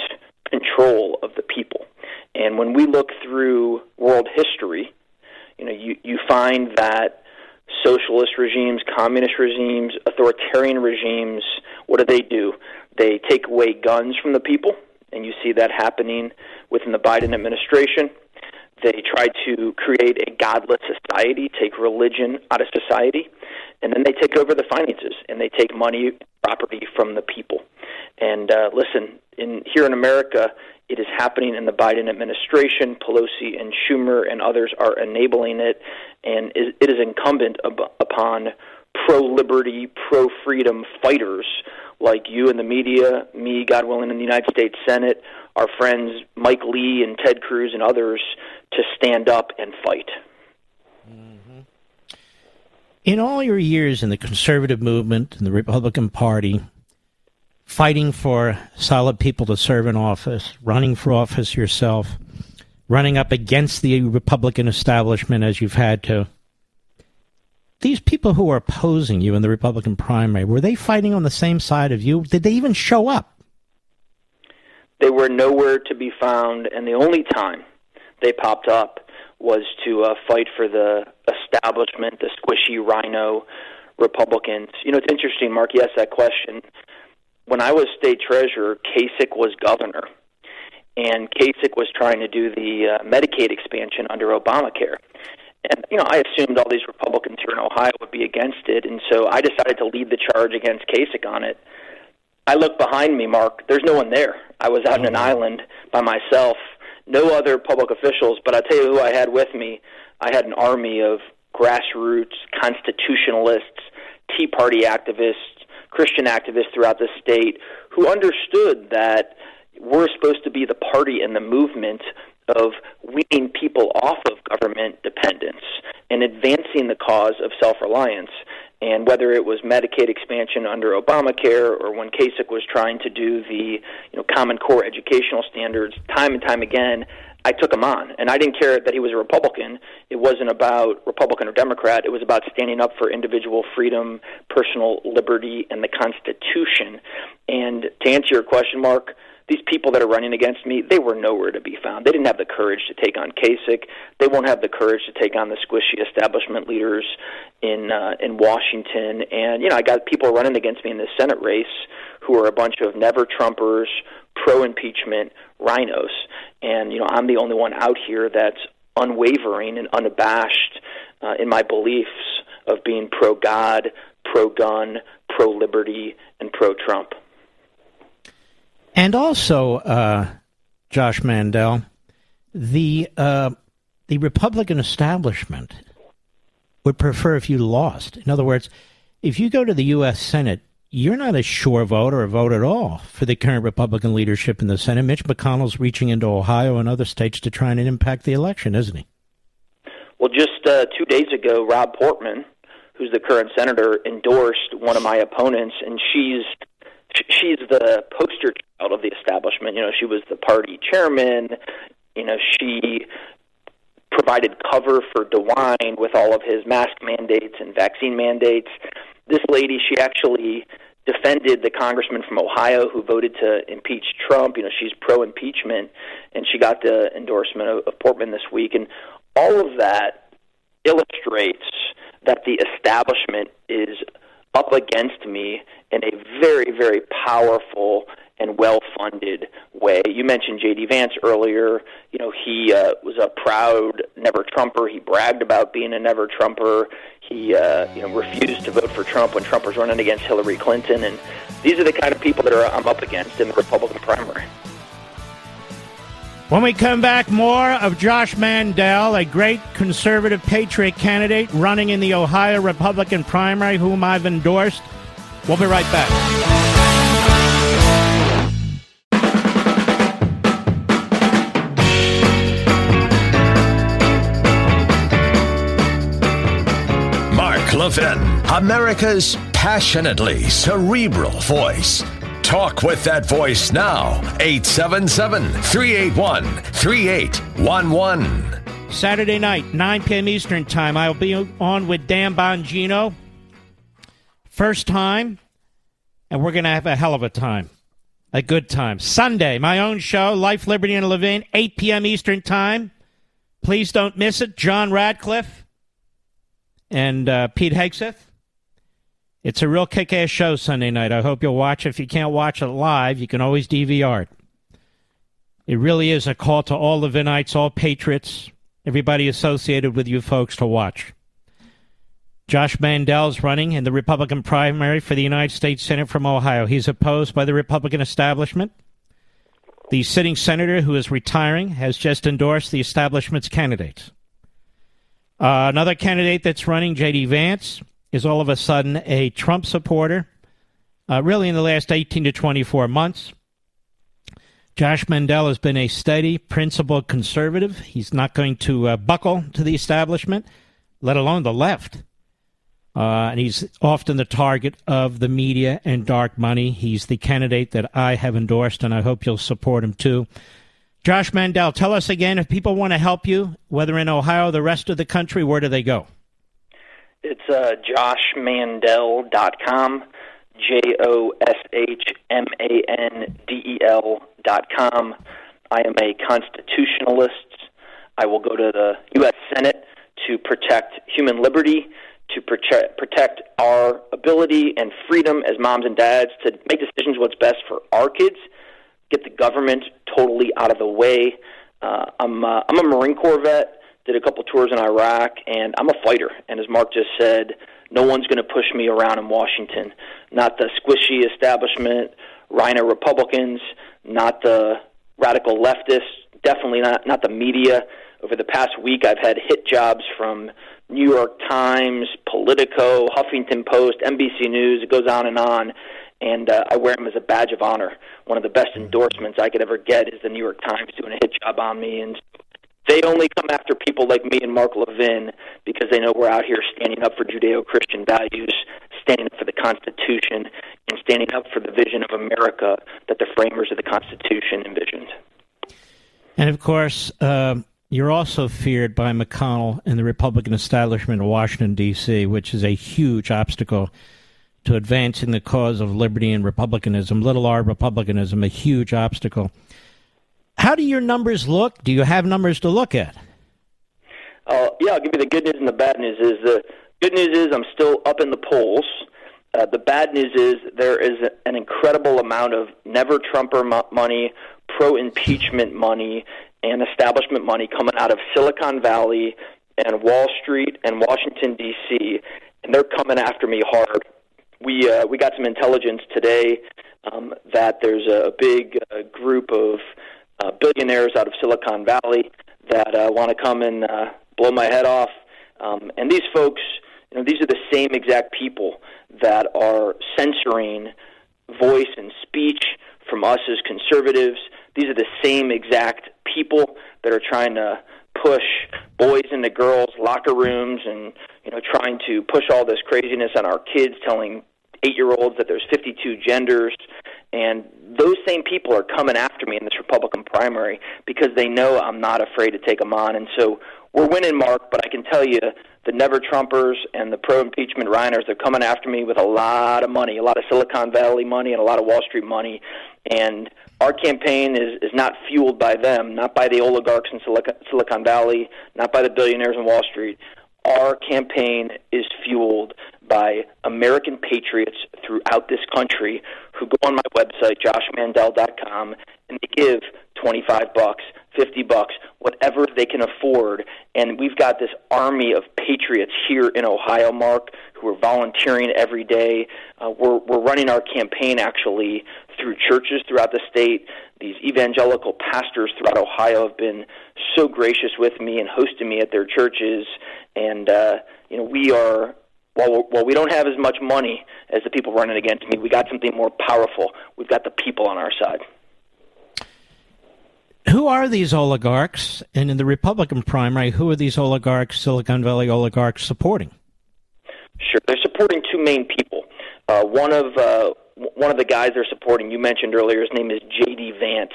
control of the people. And when we look through world history, you know, you, you find that socialist regimes, communist regimes, authoritarian regimes, what do they do? They take away guns from the people, and you see that happening within the Biden administration. They try to create a godless society, take religion out of society, and then they take over the finances and they take money, property from the people. And uh, listen, in here in America, it is happening in the Biden administration. Pelosi and Schumer and others are enabling it, and it is incumbent upon pro liberty, pro freedom fighters like you in the media, me, God willing, in the United States Senate, our friends Mike Lee and Ted Cruz and others to stand up and fight. Mm-hmm. In all your years in the conservative movement and the Republican Party, fighting for solid people to serve in office, running for office yourself, running up against the Republican establishment as you've had to, these people who are opposing you in the Republican primary, were they fighting on the same side of you? Did they even show up? They were nowhere to be found, and the only time they popped up was to uh, fight for the establishment, the squishy RINO Republicans. You know, it's interesting, Mark. You asked that question. When I was state treasurer, Kasich was governor, and Kasich was trying to do the uh, Medicaid expansion under Obamacare. And you know, I assumed all these Republicans here in Ohio would be against it, and so I decided to lead the charge against Kasich on it. I look behind me, Mark. There's no one there. I was out on an mm-hmm. island by myself, no other public officials. But I tell you who I had with me. I had an army of grassroots constitutionalists, Tea Party activists, Christian activists throughout the state who understood that we're supposed to be the party and the movement of weaning people off of government dependence and advancing the cause of self reliance. And whether it was Medicaid expansion under Obamacare or when Kasich was trying to do the you know Common Core educational standards, time and time again, I took him on. And I didn't care that he was a Republican. It wasn't about Republican or Democrat. It was about standing up for individual freedom, personal liberty, and the Constitution. And to answer your question, Mark, these people that are running against me, they were nowhere to be found. They didn't have the courage to take on Kasich. They won't have the courage to take on the squishy establishment leaders in uh, in Washington. And you know, I got people running against me in the Senate race who are a bunch of never Trumpers, pro impeachment RINOs. And you know, I'm the only one out here that's unwavering and unabashed uh, in my beliefs of being pro God, pro gun, pro liberty, and pro Trump. And also, uh, Josh Mandel, the uh, the Republican establishment would prefer if you lost. In other words, if you go to the U.S. Senate, you're not a sure vote or a vote at all for the current Republican leadership in the Senate. Mitch McConnell's reaching into Ohio and other states to try and impact the election, isn't he? Well, just uh, two days ago, Rob Portman, who's the current senator, endorsed one of my opponents, and she's she's the poster child of the establishment. You know, she was the party chairman. You know, she provided cover for DeWine with all of his mask mandates and vaccine mandates. This lady, she actually defended the congressman from Ohio who voted to impeach Trump. You know, she's pro impeachment, and she got the endorsement of, of Portman this week. And all of that illustrates that the establishment is up against me in a very, very powerful and well-funded way. You mentioned J.D. Vance earlier. You know, he uh, was a proud never Trumper. He bragged about being a never Trumper. He, uh, you know, refused to vote for Trump when Trump was running against Hillary Clinton. And these are the kind of people that are I'm up against in the Republican primary. When we come back, more of Josh Mandel, a great conservative patriot candidate running in the Ohio Republican primary, whom I've endorsed. We'll be right back. Mark Levin, America's passionately cerebral voice. Talk with that voice now. 877 381 3811. Saturday night, 9 p.m. Eastern Time. I'll be on with Dan Bongino. First time, and we're going to have a hell of a time. A good time. Sunday, my own show, Life, Liberty, and Levin, 8 p.m. Eastern Time. Please don't miss it. John Ratcliffe and uh, Pete Hegseth. It's a real kick ass show Sunday night. I hope you'll watch. If you can't watch it live, you can always DVR it. It really is a call to all the Levinites, all patriots, everybody associated with you folks to watch. Josh Mandel's running in the Republican primary for the United States Senate from Ohio. He's opposed by the Republican establishment. The sitting senator who is retiring has just endorsed the establishment's candidates. Uh, another candidate that's running, J.D. Vance, is all of a sudden a Trump supporter, uh, really in the last 18 to 24 months. Josh Mandel has been a steady, principled conservative. He's not going to uh, buckle to the establishment, let alone the left. Uh, and he's often the target of the media and dark money. He's the candidate that I have endorsed, and I hope you'll support him too. Josh Mandel, tell us again if people want to help you, whether in Ohio or the rest of the country, where do they go? It's uh, joshmandel.com, J O S H M A N D E L dot com. I am a constitutionalist. I will go to the U.S. Senate to protect human liberty, to protect, protect our ability and freedom as moms and dads to make decisions what's best for our kids, get the government totally out of the way. Uh, I'm, uh, I'm a Marine Corps vet did a couple tours in Iraq, and I'm a fighter. And as Mark just said, no one's going to push me around in Washington. Not the squishy establishment, RINO Republicans, not the radical leftists, definitely not not the media. Over the past week, I've had hit jobs from New York Times, Politico, Huffington Post, NBC News. It goes on and on. And uh, I wear them as a badge of honor. One of the best endorsements I could ever get is the New York Times doing a hit job on me. And they only come after people like me and Mark Levin because they know we're out here standing up for Judeo Christian values, standing up for the Constitution, and standing up for the vision of America that the framers of the Constitution envisioned. And of course, uh, you're also feared by McConnell and the Republican establishment in Washington, D.C., which is a huge obstacle to advancing the cause of liberty and republicanism, little r republicanism, a huge obstacle. How do your numbers look? Do you have numbers to look at? Uh, yeah, I'll give you the good news and the bad news. Is the good news is I'm still up in the polls. Uh, the bad news is there is an incredible amount of never Trumper mo- money, pro impeachment money, and establishment money coming out of Silicon Valley and Wall Street and Washington D.C. and they're coming after me hard. We uh, we got some intelligence today um, that there's a big uh, group of uh, billionaires out of Silicon Valley that uh, want to come and uh, blow my head off. Um, and these folks, you know, these are the same exact people that are censoring voice and speech from us as conservatives. These are the same exact people that are trying to push boys into girls' locker rooms and you know trying to push all this craziness on our kids, telling eight-year-olds that there's 52 genders, and those same people are coming after me in this Republican primary because they know I'm not afraid to take them on, and so we're winning, Mark. But I can tell you, the Never Trumpers and the pro-impeachment Rhiners, they're coming after me with a lot of money, a lot of Silicon Valley money, and a lot of Wall Street money, and our campaign is, is not fueled by them, not by the oligarchs in Silicon, Silicon Valley, not by the billionaires in Wall Street. Our campaign is fueled by American patriots throughout this country who go on my website, joshmandel.com, and they give 25 bucks, 50 bucks, whatever they can afford. And we've got this army of patriots here in Ohio, Mark, who are volunteering every day. Uh, we're, we're running our campaign actually through churches throughout the state. These evangelical pastors throughout Ohio have been so gracious with me and hosting me at their churches. And, uh, you know, we are while, while we don't have as much money as the people running against me, we got something more powerful. We've got the people on our side. Who are these oligarchs? And in the Republican primary, who are these oligarchs, Silicon Valley oligarchs, supporting? Sure, they're supporting two main people. Uh, one of uh, one of the guys they're supporting, you mentioned earlier, his name is J.D. Vance.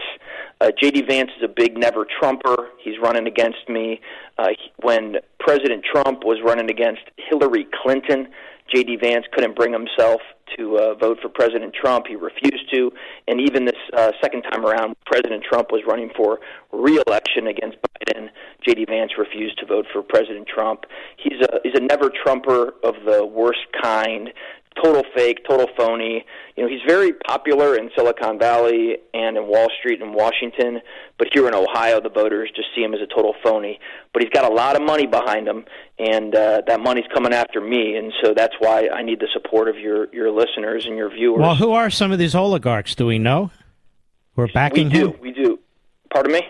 Uh, J.D. Vance is a big never Trumper. He's running against me. Uh, when President Trump was running against Hillary Clinton, J.D. Vance couldn't bring himself to uh, vote for President Trump. He refused to. And even this uh, second time around, President Trump was running for re-election against Biden. J.D. Vance refused to vote for President Trump. He's a he's a never Trumper of the worst kind total fake, total phony. You know, he's very popular in Silicon Valley and in Wall Street and Washington, but here in Ohio, the voters just see him as a total phony. But he's got a lot of money behind him, and uh, that money's coming after me, and so that's why I need the support of your your listeners and your viewers. Well, who are some of these oligarchs? Do we know? Who are backing we do, him? We do. Pardon me.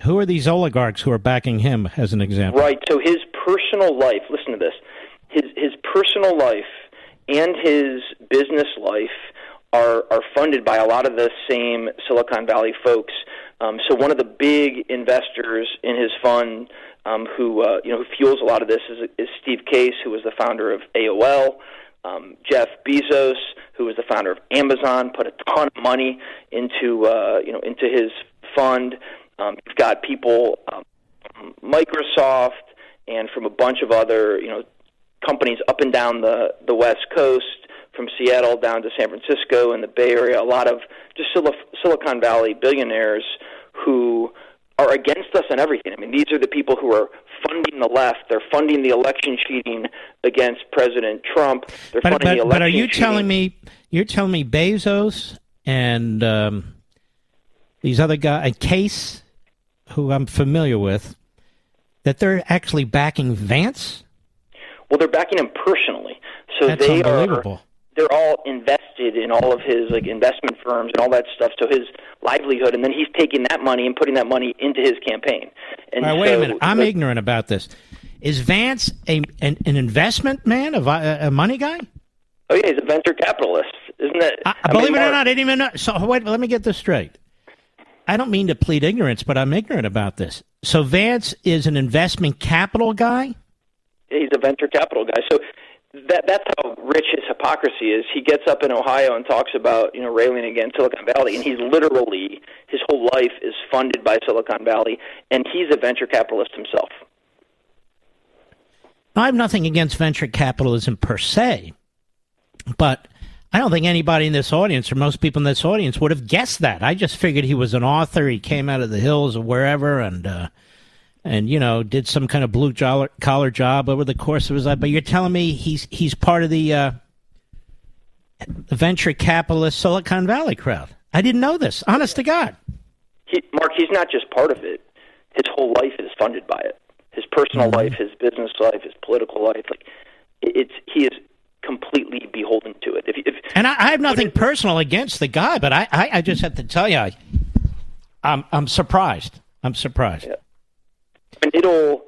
Who are these oligarchs who are backing him, as an example? Right. So his personal life. Listen to this. His his personal life and his business life are are funded by a lot of the same Silicon Valley folks. Um, so one of the big investors in his fund, um, who uh, you know who fuels a lot of this, is, is Steve Case, who was the founder of AOL. Um, Jeff Bezos, who was the founder of Amazon, put a ton of money into uh, you know into his fund. Um, you've got people, um, Microsoft, and from a bunch of other you know companies up and down the the West Coast, from Seattle down to San Francisco and the Bay Area. A lot of just Silicon Valley billionaires who are against us on everything. I mean, these are the people who are funding the left. They're funding the election cheating against President Trump. They're but, funding but, the election but are you cheating. telling me you're telling me Bezos and um, these other guys, Case, who I'm familiar with, that they're actually backing Vance? Well, they're backing him personally. So That's they are. They're all invested in all of his like investment firms and all that stuff. So his livelihood, and then he's taking that money and putting that money into his campaign. And right, wait a minute. I'm ignorant about this. Is Vance a an, an investment man, a, a money guy? Oh yeah, he's a venture capitalist, isn't that? I, Believe mean, it or Mark- not, I didn't even know. So wait, let me get this straight. I don't mean to plead ignorance, but I'm ignorant about this. So Vance is an investment capital guy. He's a venture capital guy. So that that's how rich his hypocrisy is. He gets up in Ohio and talks about you know railing against Silicon Valley, and he's literally his whole life is funded by Silicon Valley, and he's a venture capitalist himself. I have nothing against venture capitalism per se, but I don't think anybody in this audience or most people in this audience would have guessed that. I just figured he was an author. He came out of the hills or wherever, and uh, and you know did some kind of blue collar job over the course of his life. But you're telling me he's he's part of the uh, venture capitalist Silicon Valley crowd. I didn't know this. Honest to God, he, Mark, he's not just part of it. His whole life is funded by it. His personal mm-hmm. life, his business life, his political life. Like it's he is completely beholden to it. If, if and I, I have nothing personal against the guy, but I, I, I just have to tell you, I, I'm I'm surprised. I'm surprised. Yeah and it'll.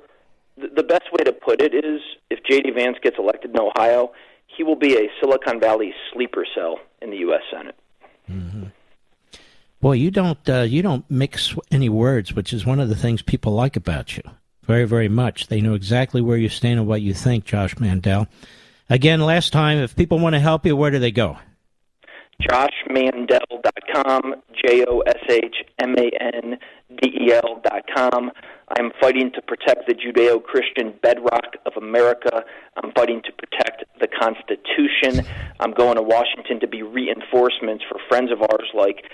The best way to put it is, if J.D. Vance gets elected in Ohio, he will be a Silicon Valley sleeper cell in the U.S. Senate. Mm-hmm. Boy, you don't uh, you don't mix any words, which is one of the things people like about you very very much. They know exactly where you stand and what you think, Josh Mandel. Again, last time, if people want to help you, where do they go? JoshMandel.com, J O S H M A N D E L.com. I'm fighting to protect the Judeo Christian bedrock of America. I'm fighting to protect the Constitution. I'm going to Washington to be reinforcements for friends of ours like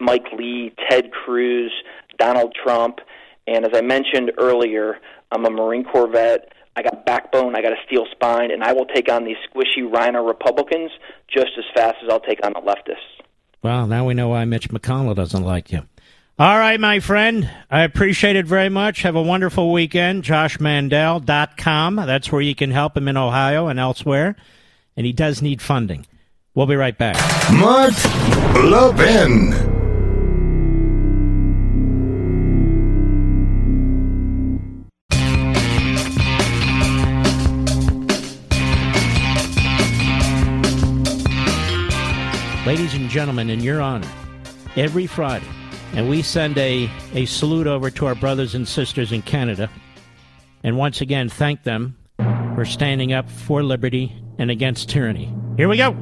Mike Lee, Ted Cruz, Donald Trump. And as I mentioned earlier, I'm a Marine Corps vet. I got backbone, I got a steel spine, and I will take on these squishy RINO Republicans just as fast as I'll take on the leftists. Well, now we know why Mitch McConnell doesn't like you. All right, my friend. I appreciate it very much. Have a wonderful weekend. JoshMandel.com. That's where you can help him in Ohio and elsewhere. And he does need funding. We'll be right back. Mark Levin. Ladies and gentlemen, in your honor, every Friday, and we send a, a salute over to our brothers and sisters in Canada. And once again, thank them for standing up for liberty and against tyranny. Here we go.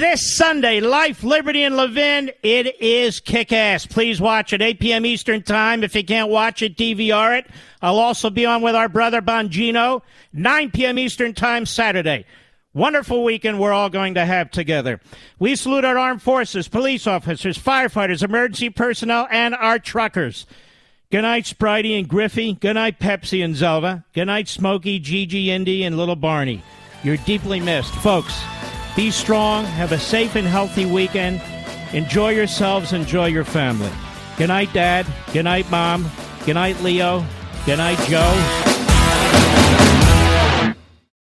This Sunday, Life, Liberty, and Levin, it is kick ass. Please watch it 8 p.m. Eastern Time. If you can't watch it, DVR it. I'll also be on with our brother Bongino, 9 p.m. Eastern Time Saturday. Wonderful weekend we're all going to have together. We salute our armed forces, police officers, firefighters, emergency personnel, and our truckers. Good night, Spritey and Griffey. Good night, Pepsi and Zelva. Good night, Smokey, Gigi, Indy, and little Barney. You're deeply missed. Folks, be strong. Have a safe and healthy weekend. Enjoy yourselves. Enjoy your family. Good night, Dad. Good night, Mom. Good night, Leo. Good night, Joe.